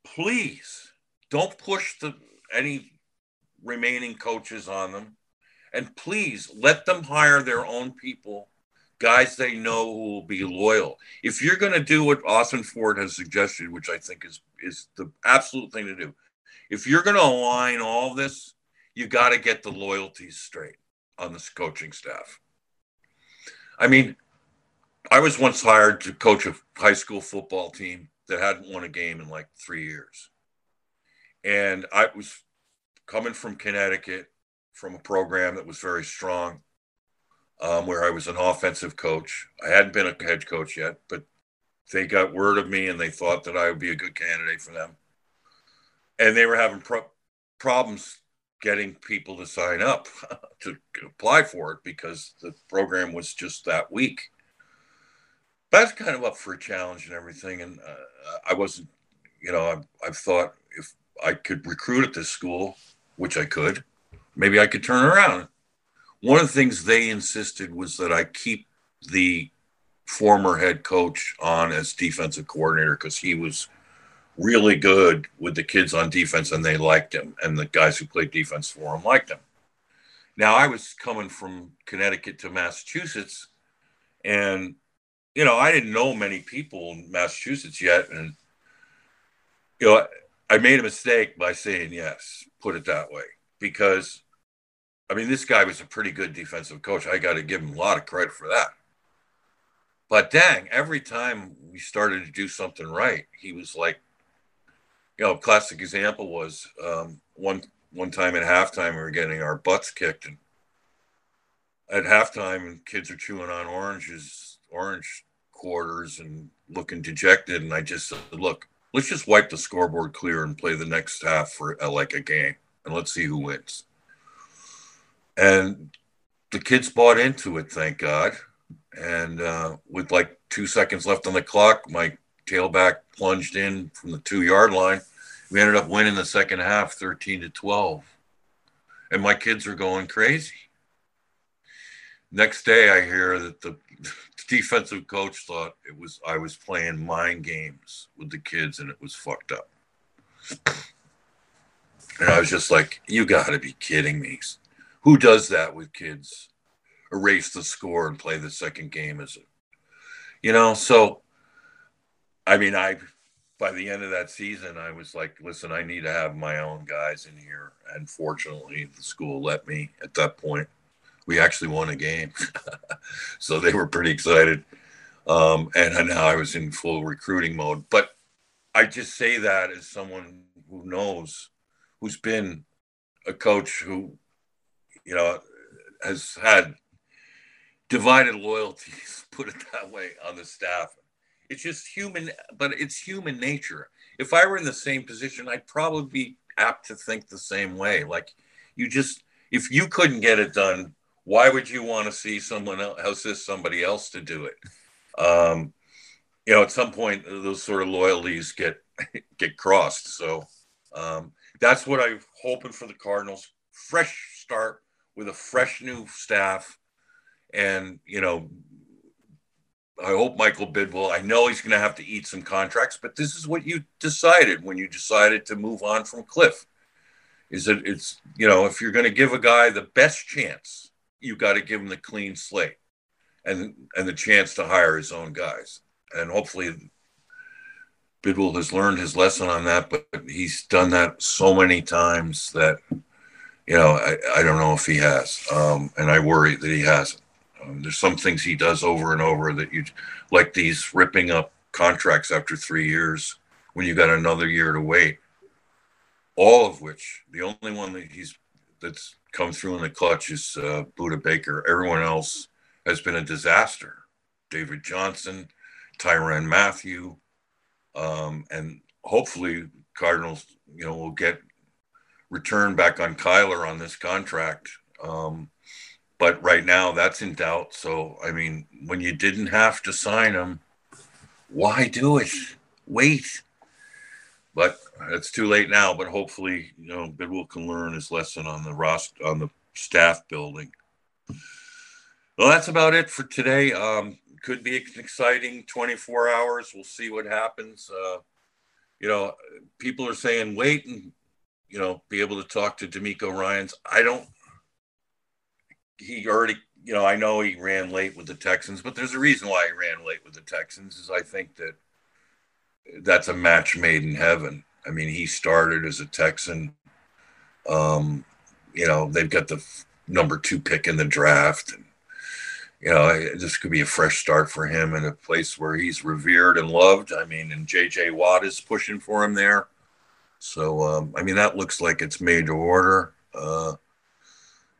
please don't push the any remaining coaches on them. And please let them hire their own people guys they know who will be loyal. If you're going to do what Ossenfort has suggested, which I think is is the absolute thing to do, if you're going to align all this, you got to get the loyalties straight on this coaching staff. I mean, I was once hired to coach a high school football team that hadn't won a game in like three years. And I was coming from Connecticut from a program that was very strong um, where I was an offensive coach. I hadn't been a head coach yet, but they got word of me and they thought that I would be a good candidate for them. And they were having pro- problems getting people to sign up to apply for it because the program was just that weak. Was kind of up for a challenge and everything. And uh, I wasn't, you know, I, I thought if I could recruit at this school, which I could, maybe I could turn around one of the things they insisted was that I keep the former head coach on as defensive coordinator because he was really good with the kids on defense, and they liked him, and the guys who played defense for him liked him. Now I was coming from Connecticut to Massachusetts, and you know I didn't know many people in Massachusetts yet, and you know I made a mistake by saying yes, put it that way, because I mean this guy was a pretty good defensive coach. I got to give him a lot of credit for that. But dang, every time we started to do something right, he was like, you know, classic example was um, one one time at halftime we were getting our butts kicked, and at halftime kids are chewing on oranges, orange quarters, and looking dejected. And I just said, look, let's just wipe the scoreboard clear and play the next half for uh, like a game, and let's see who wins. And the kids bought into it, thank God. And uh, with like two seconds left on the clock, my tailback plunged in from the two yard line. We ended up winning the second half 13 to 12. And my kids are going crazy. Next day, I hear that the defensive coach thought it was I was playing mind games with the kids and it was fucked up. And I was just like, you got to be kidding me. Who does that with kids? erase the score and play the second game as a, you know. So, I mean, I by the end of that season, I was like, listen, I need to have my own guys in here. And fortunately, the school let me at that point. We actually won a game. so they were pretty excited. Um, and now I was in full recruiting mode. But I just say that as someone who knows, who's been a coach who, you know, has had divided loyalties, put it that way, on the staff. It's just human, but it's human nature. If I were in the same position, I'd probably be apt to think the same way. Like you just, if you couldn't get it done, why would you want to see someone else assist somebody else to do it? Um, you know, at some point, those sort of loyalties get get crossed. So um, that's what I'm hoping for the Cardinals. Fresh start with a fresh new staff and, you know, I hope Michael Bidwill, I know he's going to have to eat some contracts, but this is what you decided when you decided to move on from Cliff. Is that it's, you know, if you're going to give a guy the best chance, you've got to give him the clean slate and and the chance to hire his own guys. And hopefully Bidwill has learned his lesson on that, but he's done that so many times that, you know, I, I don't know if he has. Um, and I worry that he hasn't. Um, there's some things he does over and over that you like these ripping up contracts after three years when you got another year to wait. All of which the only one that he's that's come through in the clutch is uh, Budda Baker. Everyone else has been a disaster. David Johnson, Tyrann Mathieu, um, and hopefully Cardinals, you know, will get return back on Kyler on this contract. Um, but right now that's in doubt. So I mean, when you didn't have to sign him, why do it? Wait. But it's too late now. But hopefully, you know, Bidwill can learn his lesson on the roster on the staff building. Well, that's about it for today. Um, could be an exciting 24 hours. We'll see what happens. Uh, you know, people are saying wait and you know be able to talk to DeMeco Ryans. I don't he already, you know, I know he ran late with the Texans, but there's a reason why he ran late with the Texans. Is I think that that's a match made in heaven. I mean, he started as a Texan. Um, you know, they've got the number two pick in the draft, and you know, this could be a fresh start for him in a place where he's revered and loved. I mean, and J.J. Watt is pushing for him there. So, um, I mean, that looks like it's made to order. Uh,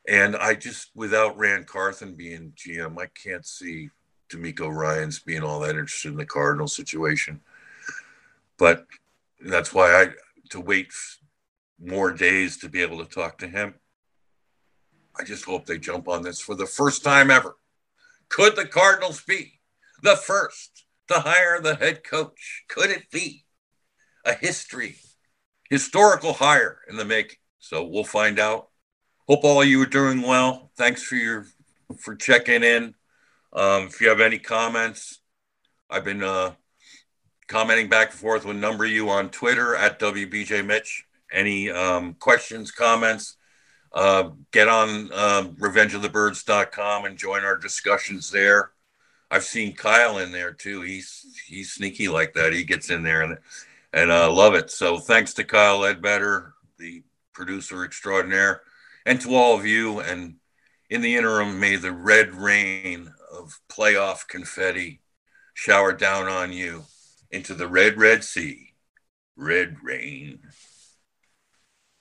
and I just, without Ran Carthon being GM, I can't see DeMeco Ryans being all that interested in the Cardinal situation. But that's why I, to wait more days to be able to talk to him, I just hope they jump on this for the first time ever. Could the Cardinals be the first to hire the head coach? Could it be a history, historical hire in the making? So we'll find out hope all you are doing well. Thanks for your for checking in. Um, if you have any comments, I've been uh, commenting back and forth. We'll number you on Twitter at WBJ Mitch. Any um, questions, comments? Uh, get on um, revengeofthebirds.com and join our discussions there. I've seen Kyle in there too. He's he's sneaky like that. He gets in there and and uh, love it. So thanks to Kyle Ledbetter, the producer extraordinaire, and to all of you. And in the interim, may the red rain of playoff confetti shower down on you into the red, red sea. Red rain.